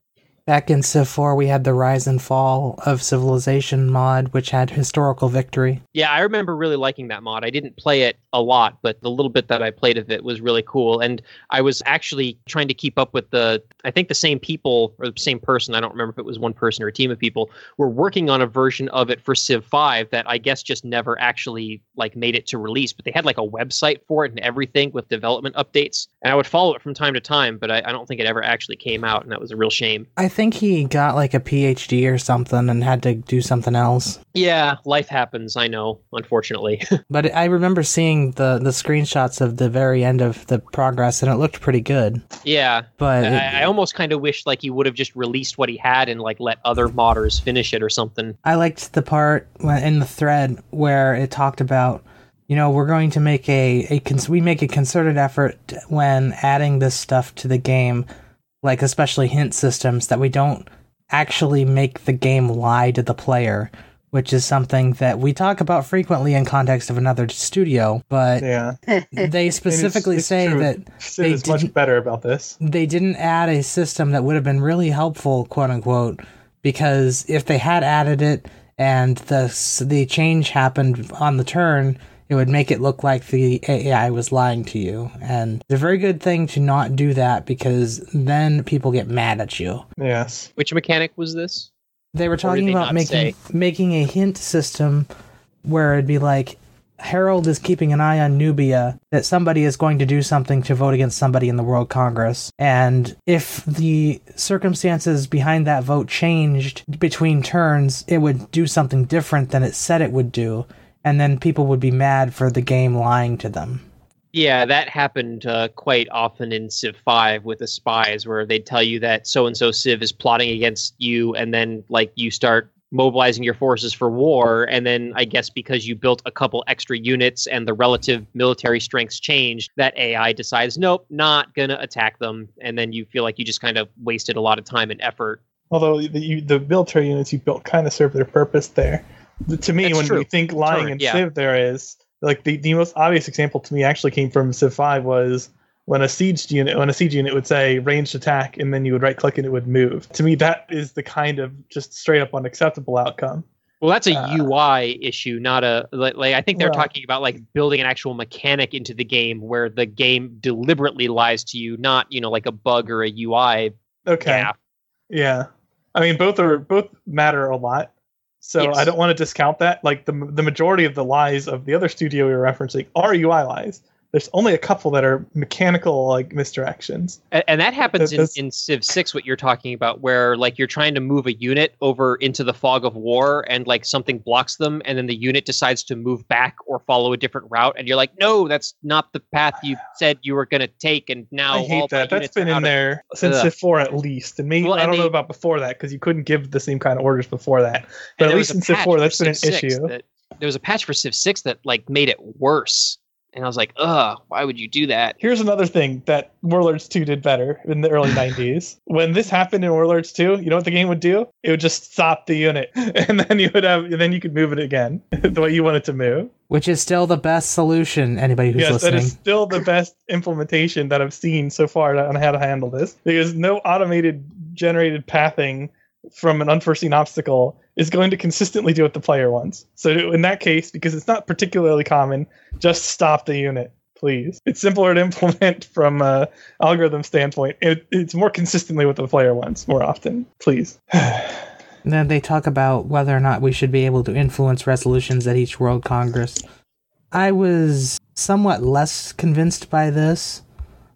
Back in Civ 4, we had the Rise and Fall of Civilization mod, which had historical victory. Yeah, I remember really liking that mod. I didn't play it a lot, but the little bit that I played of it was really cool. And I was actually trying to keep up with the, I think the same people or the same person, I don't remember if it was one person or a team of people, were working on a version of it for Civ 5 that I guess just never actually like made it to release. But they had like a website for it and everything with development updates. And I would follow it from time to time, but I, I don't think it ever actually came out, and that was a real shame. I think he got like a PhD or something and had to do something else. Yeah, life happens, I know, unfortunately. But I remember seeing the, the screenshots of the very end of the progress, and it looked pretty good. yeah, But it- I, I almost kind of wish like he would have just released what he had and like let other modders finish it or something. I liked the part in the thread where it talked about, you know, we're going to make a, a cons- we make a concerted effort when adding this stuff to the game, like especially hint systems, that we don't actually make the game lie to the player, which is something that we talk about frequently in context of another studio, but Yeah. they specifically it's say true. that Civ They is much didn't- better about this. they didn't add a system that would have been really helpful, quote unquote, because if they had added it and the the change happened on the turn, it would make it look like the AI was lying to you. And it's a very good thing to not do that because then people get mad at you. Yes. Which mechanic was this? They were talking they about not making making a hint system where it'd be like Harald is keeping an eye on Nubia that somebody is going to do something to vote against somebody in the World Congress. And if the circumstances behind that vote changed between turns, it would do something different than it said it would do. And then people would be mad for the game lying to them. Yeah, that happened uh, quite often in Civ 5 with the spies, where they'd tell you that so and so Civ is plotting against you, and then like you start mobilizing your forces for war, and then I guess because you built a couple extra units and the relative military strengths changed, that AI decides, nope, not gonna attack them, and then you feel like you just kind of wasted a lot of time and effort. Although the, you, the military units you built kind of serve their purpose there. The- To me, That's when true. we think lying Turn, in yeah. Civ, there is like the, the most obvious example to me actually came from Civ Five was when a siege unit when a siege unit would say ranged attack and then you would right click and it would move. To me, that is the kind of just straight up unacceptable outcome. Well, that's a Uh, UI issue, not a like, like. I think they're Well- talking about like building an actual mechanic into the game where the game deliberately lies to you, not you know like a bug or a UI Okay. gap. Yeah, I mean both are both matter a lot. So Yes. I don't want to discount that. Like the the majority of the lies of the other studio we were referencing are UI lies. There's only a couple that are mechanical like misdirections. And, and that happens in, in Civ 6, what you're talking about, where like you're trying to move a unit over into the fog of war and like something blocks them, and then the unit decides to move back or follow a different route, and you're like, no, that's not the path you said you were going to take, and now I all hate my that's been in of- there since Ugh. Civ 4 at least, and maybe Well, I don't know about before that because you couldn't give the same kind of orders before that. But at least in Civ 4, that's been an issue. That, there was a patch for Civ 6 that like made it worse, and I was like, ugh, why would you do that? Here's another thing that Warlords 2 did better in the early 90s. When this happened in Warlords 2, you know what the game would do? It would just stop the unit, and then you would have, and then you could move it again the way you want it to move. Which is still the best solution, anybody who's yes, listening. that is still the best implementation that I've seen so far on how to handle this because no automated generated pathing from an unforeseen obstacle is going to consistently do what the player wants. So in that case, because it's not particularly common, just stop the unit, please. It's simpler to implement from a algorithm standpoint. It, it's more consistently what the player wants more often, please. Then they talk about whether or not we should be able to influence resolutions at each World Congress. I was somewhat less convinced by this,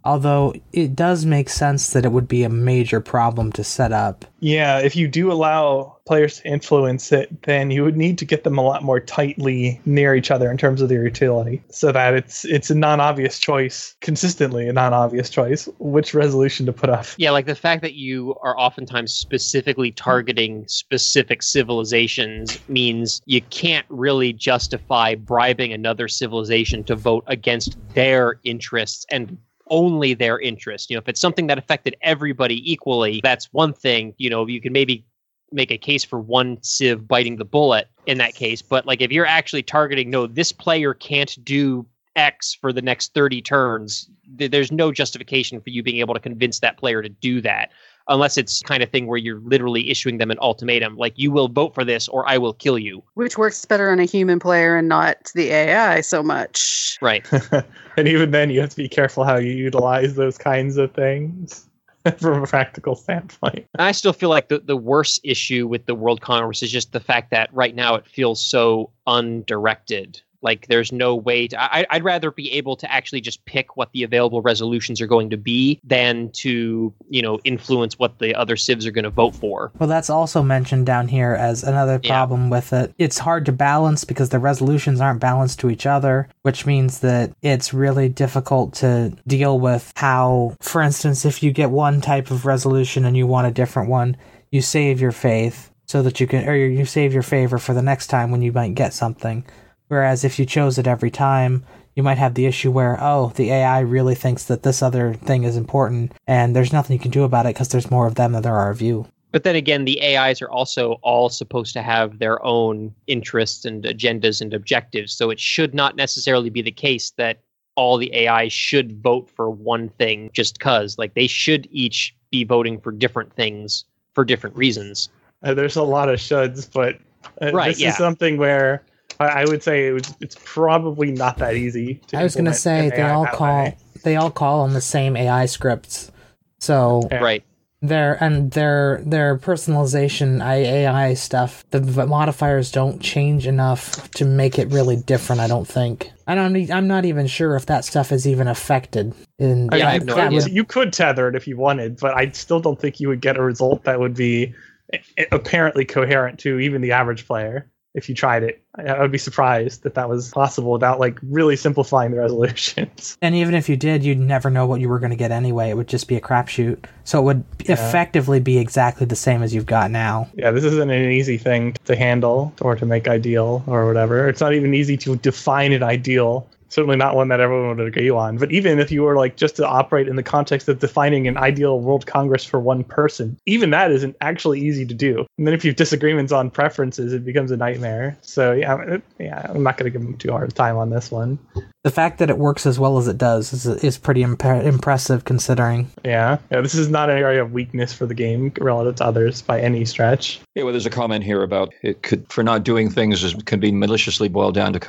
although it does make sense that it would be a major problem to set up. Yeah, if you do allow players to influence it, then you would need to get them a lot more tightly near each other in terms of their utility, so that it's it's a non-obvious choice, consistently a non-obvious choice, which resolution to put up. Yeah, like the fact that you are oftentimes specifically targeting specific civilizations means you can't really justify bribing another civilization to vote against their interests and only their interest. You know, if it's something that affected everybody equally, that's one thing. You know, you can maybe make a case for one civ biting the bullet in that case. But like if you're actually targeting, no, this player can't do X for the next 30 turns, th- there's no justification for you being able to convince that player to do that. Unless it's kind of thing where you're literally issuing them an ultimatum, like you will vote for this or I will kill you. Which works better on a human player and not the AI so much. Right. and even then, you have to be careful how you utilize those kinds of things from a practical standpoint. I still feel like the, the worst issue with the World Congress is just the fact that right now it feels so undirected. Like there's no way to. I, I'd rather be able to actually just pick what the available resolutions are going to be than to you know influence what the other civs are going to vote for. Well, that's also mentioned down here as another Yeah. problem with it. It's hard to balance because the resolutions aren't balanced to each other, which means that it's really difficult to deal with how, for instance, if you get one type of resolution and you want a different one, you save your faith so that you can, or you save your favor for the next time when you might get something. Whereas if you chose it every time, you might have the issue where, oh, the AI really thinks that this other thing is important, and there's nothing you can do about it because there's more of them than there are of you. But then again, the AIs are also all supposed to have their own interests and agendas and objectives. So it should not necessarily be the case that all the AIs should vote for one thing just because. Like they should each be voting for different things for different reasons. Uh, there's a lot of shoulds, but uh, Right, this yeah. is something where I, I would say it was, it's probably not that easy. To I was gonna say they all call way. they all call on the same AI scripts, so Yeah. Right. their and their their personalization AI stuff. The modifiers don't change enough to make it really different. I don't think. I don't. I'm not even sure if that stuff is even affected. In Yeah, I that- have no that idea. would- You could tether it if you wanted, but I still don't think you would get a result that would be apparently coherent to even the average player if you tried it. I I would be surprised that that was possible without like really simplifying the resolutions. And even if you did, you'd never know what you were going to get anyway. It would just be a crapshoot. So it would effectively be exactly the same as you've got now. Yeah, this isn't an easy thing to handle or to make ideal or whatever. It's not even easy to define an ideal. Certainly not one that everyone would agree on. But even if you were like just to operate in the context of defining an ideal World Congress for one person, even that isn't actually easy to do. And then if you have disagreements on preferences, it becomes a nightmare. So yeah, it, yeah, I'm not going to give them too hard a time on this one. The fact that it works as well as it does is is pretty imp- impressive considering. Yeah, yeah, this is not an area of weakness for the game relative to others by any stretch. Yeah, well, there's a comment here about it could for not doing things is, can be maliciously boiled down to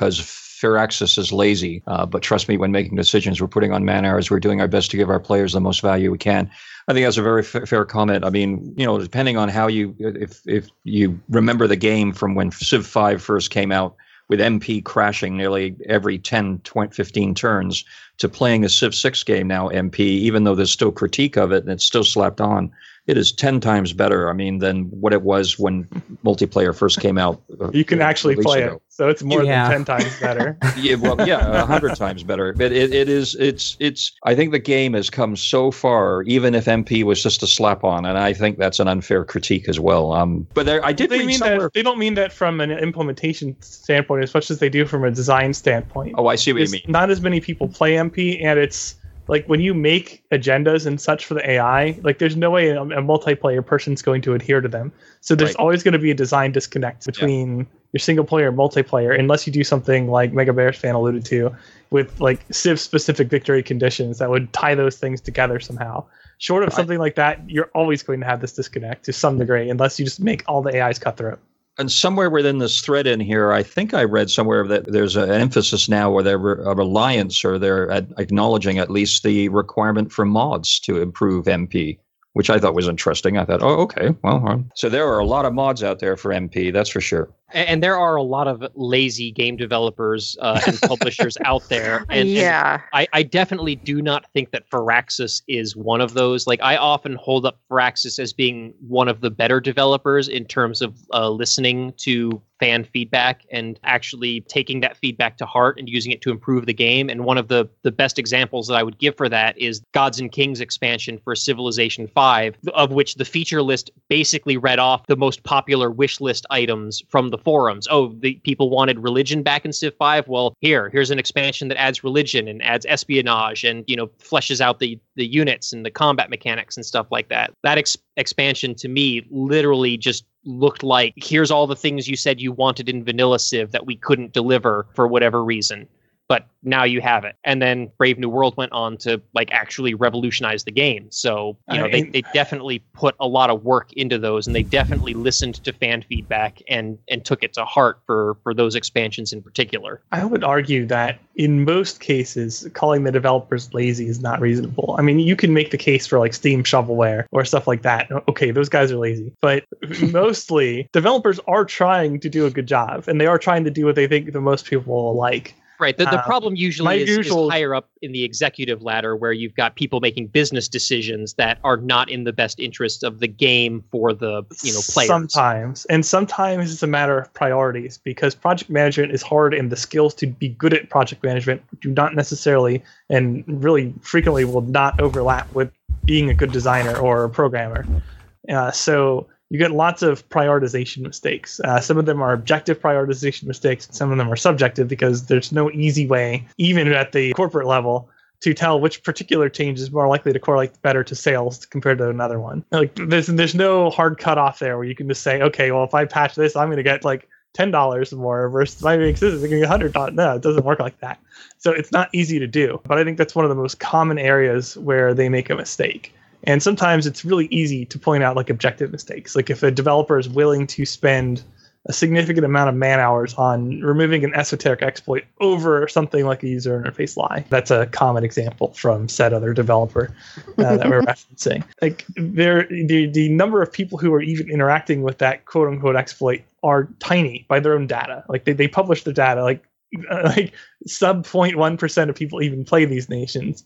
because Firaxis is lazy. Uh, but trust me, when making decisions, we're putting on man hours. We're doing our best to give our players the most value we can. I think that's a very fa- fair comment. I mean, you know, depending on how you, if if you remember the game from when Civ 5 first came out, with MP crashing nearly every 10, 20, 15 turns, to playing a Civ 6 game now, MP, even though there's still critique of it and it's still slapped on, it is 10 times better, I mean, than what it was when multiplayer first came out. uh, You can a actually play ago. it, so it's more Yeah. than ten times better. yeah, well, yeah, a hundred times better. But it, it is, it's, it's. I think the game has come so far, even if MP was just a slap on, and I think that's an unfair critique as well. Um, but there, I did they read mean somewhere. that they don't mean that from an implementation standpoint as much as they do from a design standpoint. Oh, I see what you mean. Not as many people play MP, and it's like when you make agendas and such for the AI, like there's no way a, a multiplayer person's going to adhere to them. So there's Right. always going to be a design disconnect between your single player and multiplayer, unless you do something like Mega Bears fan alluded to, with like Civ specific victory conditions that would tie those things together somehow. Short of something like that, you're always going to have this disconnect to some degree, unless you just make all the AIs cutthroat. And somewhere within this thread in here, I think I read somewhere that there's an emphasis now where they're a reliance or they're acknowledging at least the requirement for mods to improve MP, which I thought was interesting. I thought, oh, okay, well, uh, so there are a lot of mods out there for MP, that's for sure. And, and there are a lot of lazy game developers uh, and publishers out there. And, and yeah. I, I definitely do not think that Firaxis is one of those. Like I often hold up Firaxis as being one of the better developers in terms of uh, listening to fan feedback and actually taking that feedback to heart and using it to improve the game. And one of the the best examples that I would give for that is Gods and Kings expansion for Civilization 5, of which the feature list basically read off the most popular wish list items from the forums. Oh, the people wanted religion back in Civ 5. Well, here, here's an expansion that adds religion and adds espionage and, you know, fleshes out the the units and the combat mechanics and stuff like that. That ex- expansion to me literally just looked like here's all the things you said you wanted in vanilla Civ that we couldn't deliver for whatever reason. But now you have it. And then Brave New World went on to like actually revolutionize the game. So, you know, I they, mean- they definitely put a lot of work into those and they definitely listened to fan feedback and and took it to heart for for those expansions in particular. I would argue that in most cases, calling the developers lazy is not reasonable. I mean, you can make the case for like Steam shovelware or stuff like that. Okay, those guys are lazy. But mostly, developers are trying to do a good job and they are trying to do what they think the most people will like. Right. The, the Uh, problem usually is, usual- is higher up in the executive ladder where you've got people making business decisions that are not in the best interest of the game for the you know players. Sometimes. And sometimes it's a matter of priorities because project management is hard and the skills to be good at project management do not necessarily and really frequently will not overlap with being a good designer or a programmer. Uh, so you get lots of prioritization mistakes. Uh, some of them are objective prioritization mistakes, and some of them are subjective because there's no easy way, even at the corporate level, to tell which particular change is more likely to correlate better to sales compared to another one. Like there's there's no hard cutoff there where you can just say, okay, well if I patch this, I'm going to get like ten dollars more versus if I make this, to get hundred dollars. No, it doesn't work like that. So it's not easy to do. But I think that's one of the most common areas where they make a mistake. And sometimes it's really easy to point out like objective mistakes. Like if a developer is willing to spend a significant amount of man hours on removing an esoteric exploit over something like a user interface lie. That's a common example from said other developer uh, that we're referencing. Like there, the the number of people who are even interacting with that quote unquote exploit are tiny by their own data. Like they, they publish the data. Like like sub 0.1 percent of people even play these nations,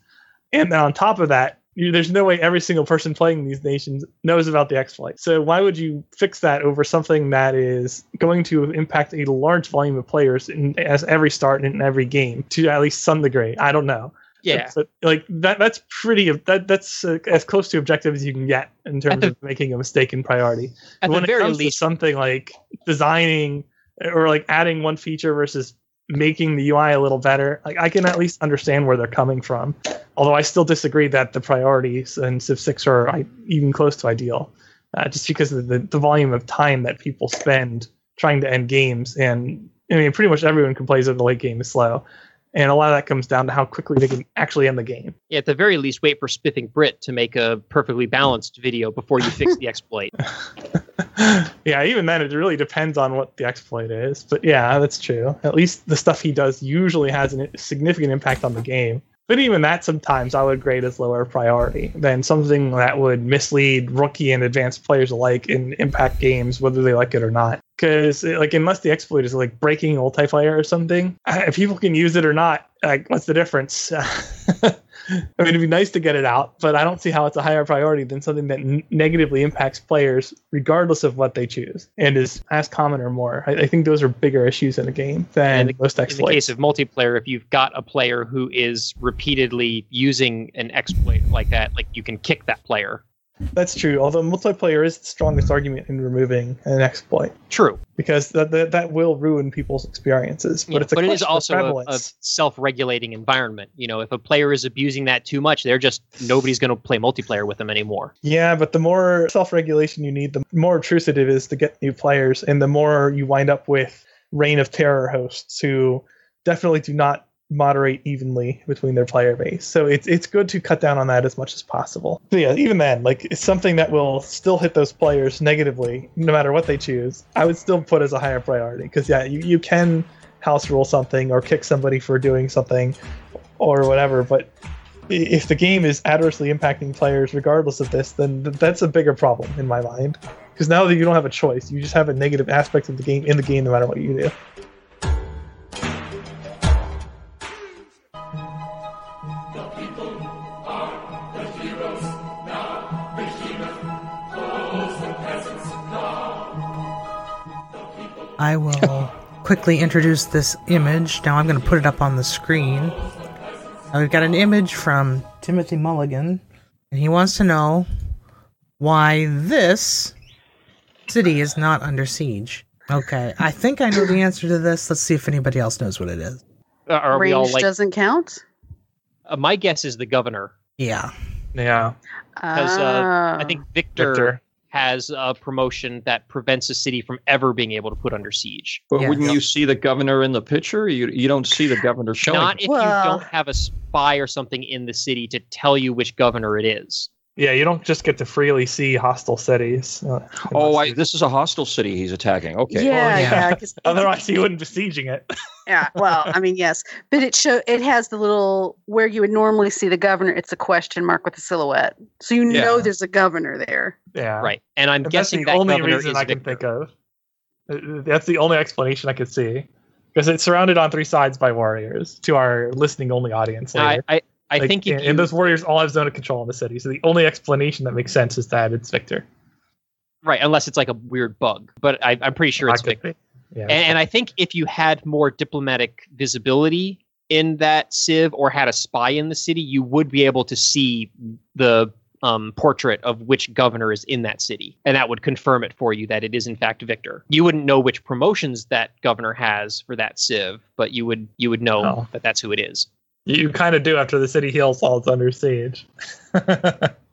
and then on top of that. You, there's no way every single person playing these nations knows about the exploit. So why would you fix that over something that is going to impact a large volume of players in as every start in every game to at least some degree? I don't know. Yeah. But like that that's pretty that that's uh, as close to objective as you can get in terms the- of making a mistake in priority. At when the it very comes least, to something like designing or like adding one feature versus making the UI a little better, like I can at least understand where they're coming from. Although I still disagree that the priorities in Civ 6 are I, even close to ideal, uh, just because of the, the volume of time that people spend trying to end games. And I mean, pretty much everyone complains that the late game is slow. And a lot of that comes down to how quickly they can actually end the game. Yeah, at the very least, wait for Spiffing Brit to make a perfectly balanced video before you fix the exploit. yeah, even then, it really depends on what the exploit is. But yeah, that's true. At least the stuff he does usually has a significant impact on the game. But even that, sometimes I would grade as lower priority than something that would mislead rookie and advanced players alike and impact games, whether they like it or not. Because, eh, like, unless the exploit is like breaking multiplayer or something, if people can use it or not, like, what's the difference? I mean, it'd be nice to get it out, but I don't see how it's a higher priority than something that n- negatively impacts players, regardless of what they choose, and is as common or more. I, I think those are bigger issues in a game than the- most In the case of multiplayer, if you've got a player who is repeatedly using an exploit like that, like you can kick that player. That's true. Although multiplayer is the strongest argument in removing an exploit True, because that that, that will ruin people's experiences. But Yeah, it's a but it is also a, a self-regulating environment. You know, if a player is abusing that too much, they're just nobody's going to play multiplayer with them anymore. Yeah, but the more self-regulation you need, the more obtrusive it is to get new players, and the more you wind up with reign of terror hosts who definitely do not moderate evenly between their player base. So it's it's good to cut down on that as much as possible. So yeah, even then, like it's something that will still hit those players negatively, no matter what they choose. I would still put as a higher priority because yeah, you, you can house rule something or kick somebody for doing something or whatever, but if the game is adversely impacting players regardless of this, then th- that's a bigger problem in my mind. Because now that you don't have a choice, you just have a negative aspect of the game in the game no matter what you do. I will quickly introduce this image. Now I'm going to put it up on the screen. Now we've got an image from Timothy Mulligan, and he wants to know why this city is not under siege. Okay, I think I know the answer to this. Let's see if anybody else knows what it is. Uh, Are we all Range like? doesn't count. Uh, my guess is the governor. Yeah. Yeah. Because uh, I think Victor, Victor. Has a promotion that prevents a city from ever being able to put under siege. But Yeah. wouldn't you see the governor in the picture? You you don't see the governor showing. Not if Well- you don't have a spy or something in the city to tell you which governor it is. Yeah, you don't just get to freely see hostile cities. Uh, oh, I, this is a hostile city he's attacking. Okay. Yeah, yeah. yeah. 'cause it's- Otherwise, you wouldn't be besieging it. yeah. Well, I mean, yes, but it show it has the little where you would normally see the governor. It's a question mark with a silhouette, so you Yeah. know there's a governor there. Yeah, Right. And I'm And guessing that's the that only governor reason is I can Victor. think of. Uh, That's the only explanation I could see, because it's surrounded on three sides by warriors. To our listening only audience, I. I, I Like, think and, you, and those warriors all have zone of control in the city. So the only explanation that makes sense is that it's Victor. right, unless it's like a weird bug, but I, I'm pretty sure it's Victor. Yeah, And, and I think if you had more diplomatic visibility in that civ or had a spy in the city, you would be able to see the um, portrait of which governor is in that city. And that would confirm it for you that it is in fact Victor. You wouldn't know which promotions that governor has for that civ, but you would you would know Oh. that that's who it is. You kind of do after the city heals while it's under siege.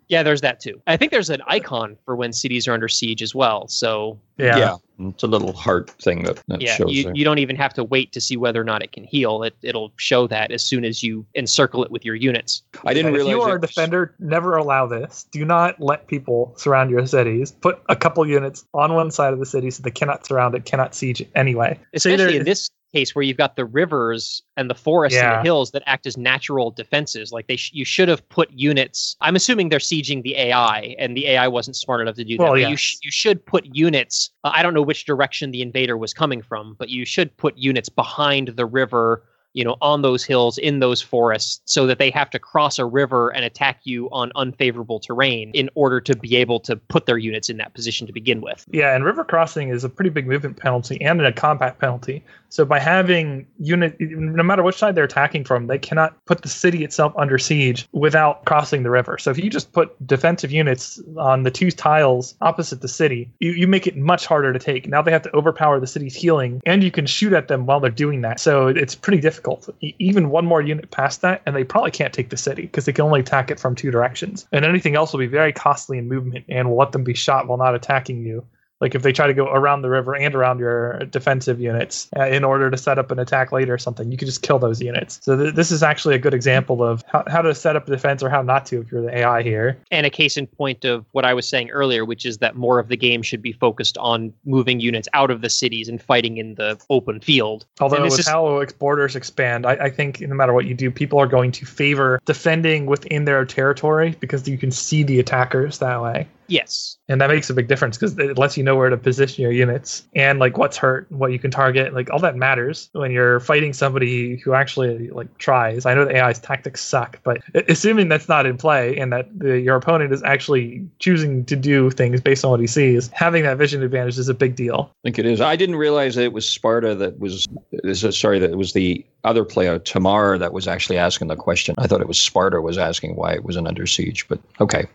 Yeah, there's that too. I think there's an icon for when cities are under siege as well. So yeah. Yeah. It's a little heart thing that, that yeah, shows you, there. you don't even have to wait to see whether or not it can heal. It it'll show that as soon as you encircle it with your units. I didn't And if you are it a defender, never allow this. Do not let people surround your cities. Put a couple units on one side of the city so they cannot surround it, cannot siege it anyway. So either- Especially in this case where you've got the rivers and the forests and the hills that act as natural defenses. Like they, sh- you should have put units. I'm assuming they're sieging the AI, and the AI wasn't smart enough to do that. Well, but you sh- you should put units. Uh, I don't know which direction the invader was coming from, but you should put units behind the river. You know, on those hills, in those forests, so that they have to cross a river and attack you on unfavorable terrain in order to be able to put their units in that position to begin with. Yeah, and river crossing is a pretty big movement penalty and a combat penalty. So by having unit, no matter which side they're attacking from, they cannot put the city itself under siege without crossing the river. So if you just put defensive units on the two tiles opposite the city, you, you make it much harder to take. Now they have to overpower the city's healing, and you can shoot at them while they're doing that. So it's pretty difficult. E- Even one more unit past that, and they probably can't take the city because they can only attack it from two directions. And anything else will be very costly in movement and will let them be shot while not attacking you. Like if they try to go around the river and around your defensive units uh, in order to set up an attack later or something, you can just kill those units. So th- this is actually a good example of how, how to set up a defense or how not to if you're the AI here. and a case in point of what I was saying earlier, which is that more of the game should be focused on moving units out of the cities and fighting in the open field. Although And this with is- how ex- borders expand, I, I think no matter what you do, people are going to favor defending within their territory because you can see the attackers that way. Yes. And that makes a big difference because it lets you know where to position your units and like what's hurt, what you can target. Like all that matters when you're fighting somebody who actually like tries. I know the AI's tactics suck, but assuming that's not in play and that the, your opponent is actually choosing to do things based on what he sees, having that vision advantage is a big deal. I think it is. I didn't realize that it was Sparta that was. Sorry, that it was the other player, Tamar, that was actually asking the question. I thought it was Sparta was asking why it wasn't under siege. But okay,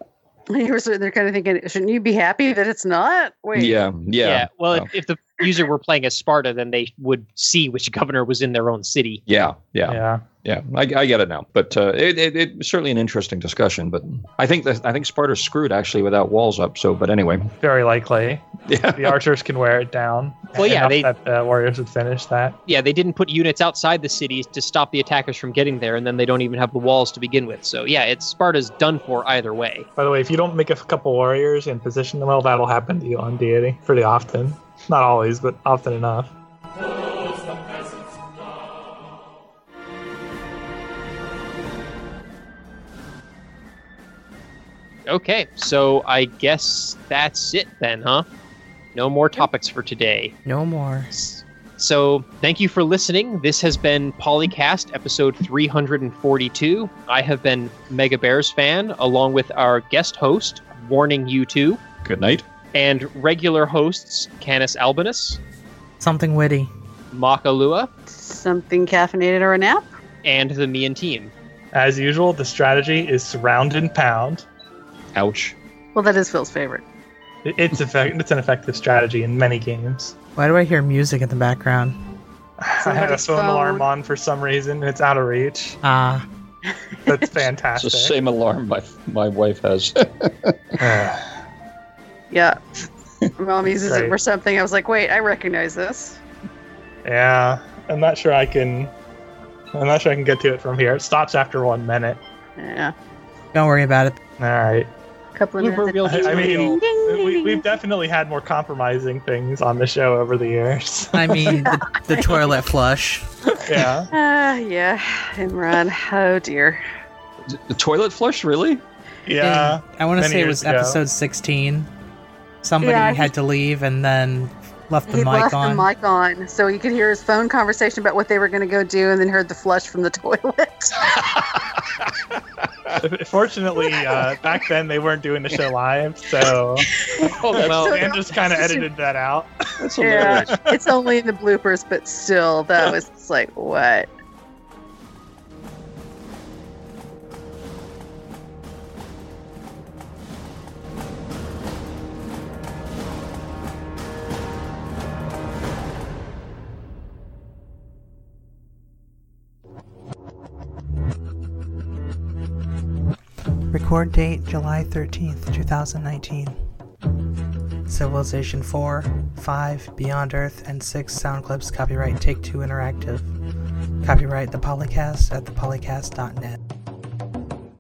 You were sort- They're kind of thinking, shouldn't you be happy that it's not? Wait, yeah, yeah, Well, Oh. if, if the user were playing as Sparta, then they would see which governor was in their own city. yeah, yeah, Yeah. yeah. I, I get it now. But uh, it, it, it's certainly an interesting discussion. But I think that I think Sparta's screwed actually without walls up. So, but anyway, Very likely. yeah. The archers can wear it down. Well, yeah, enough they- that the warriors would finish that. Yeah, they didn't put units outside the cities to stop the attackers from getting there, and then they don't even have the walls to begin with. So yeah, it's Sparta's done for either way. By the way, if you don't make a couple warriors and position them well, that'll happen to you on deity pretty often. Not always, but often enough. Okay, so I guess that's it then, huh? No more topics for today. No more. So, thank you for listening. This has been Polycast episode 342. I have been Mega Bears fan, along with our guest host, Warning You Two, Good night. And regular hosts, Canis Albinus, Something witty. Makalua, Something caffeinated or a nap? and the Mian team. As usual, the strategy is surround and pound. Ouch. Well, that is Phil's favorite. It's effect- it's an effective strategy in many games. Why do I hear music in the background? I had a Somebody's phone, alarm on for some reason, it's out of reach. Ah, That's fantastic. It's the same alarm my my wife has. Yeah. Mom uses it for something. I was like, wait, I recognize this. Yeah, I'm not sure I can. I'm not sure I can get to it from here. It stops after one minute. Yeah. Don't worry about it. All right. Couple of minutes. reel I mean, Ding, we, ding, we've definitely had more compromising things on the show over the years. I mean, the, the toilet flush. yeah. Ah, yeah. Imran. Oh dear. The toilet flush, really? Yeah. I want to say it was ago. episode 16. Somebody Yeah, he- had to leave and then left the he mic left on. the mic on, so he could hear his phone conversation about what they were going to go do, and then heard the flush from the toilet. Fortunately, uh, back then they weren't doing the show live, so Oh, well, So- Dan just kind of edited that out. That's yeah, it's only in the bloopers, but still, that was like what? Record date July 13th, 2019. Civilization 4, 5, Beyond Earth, and 6 sound clips copyright Take Two Interactive. Copyright The Polycast at thepolycast.net.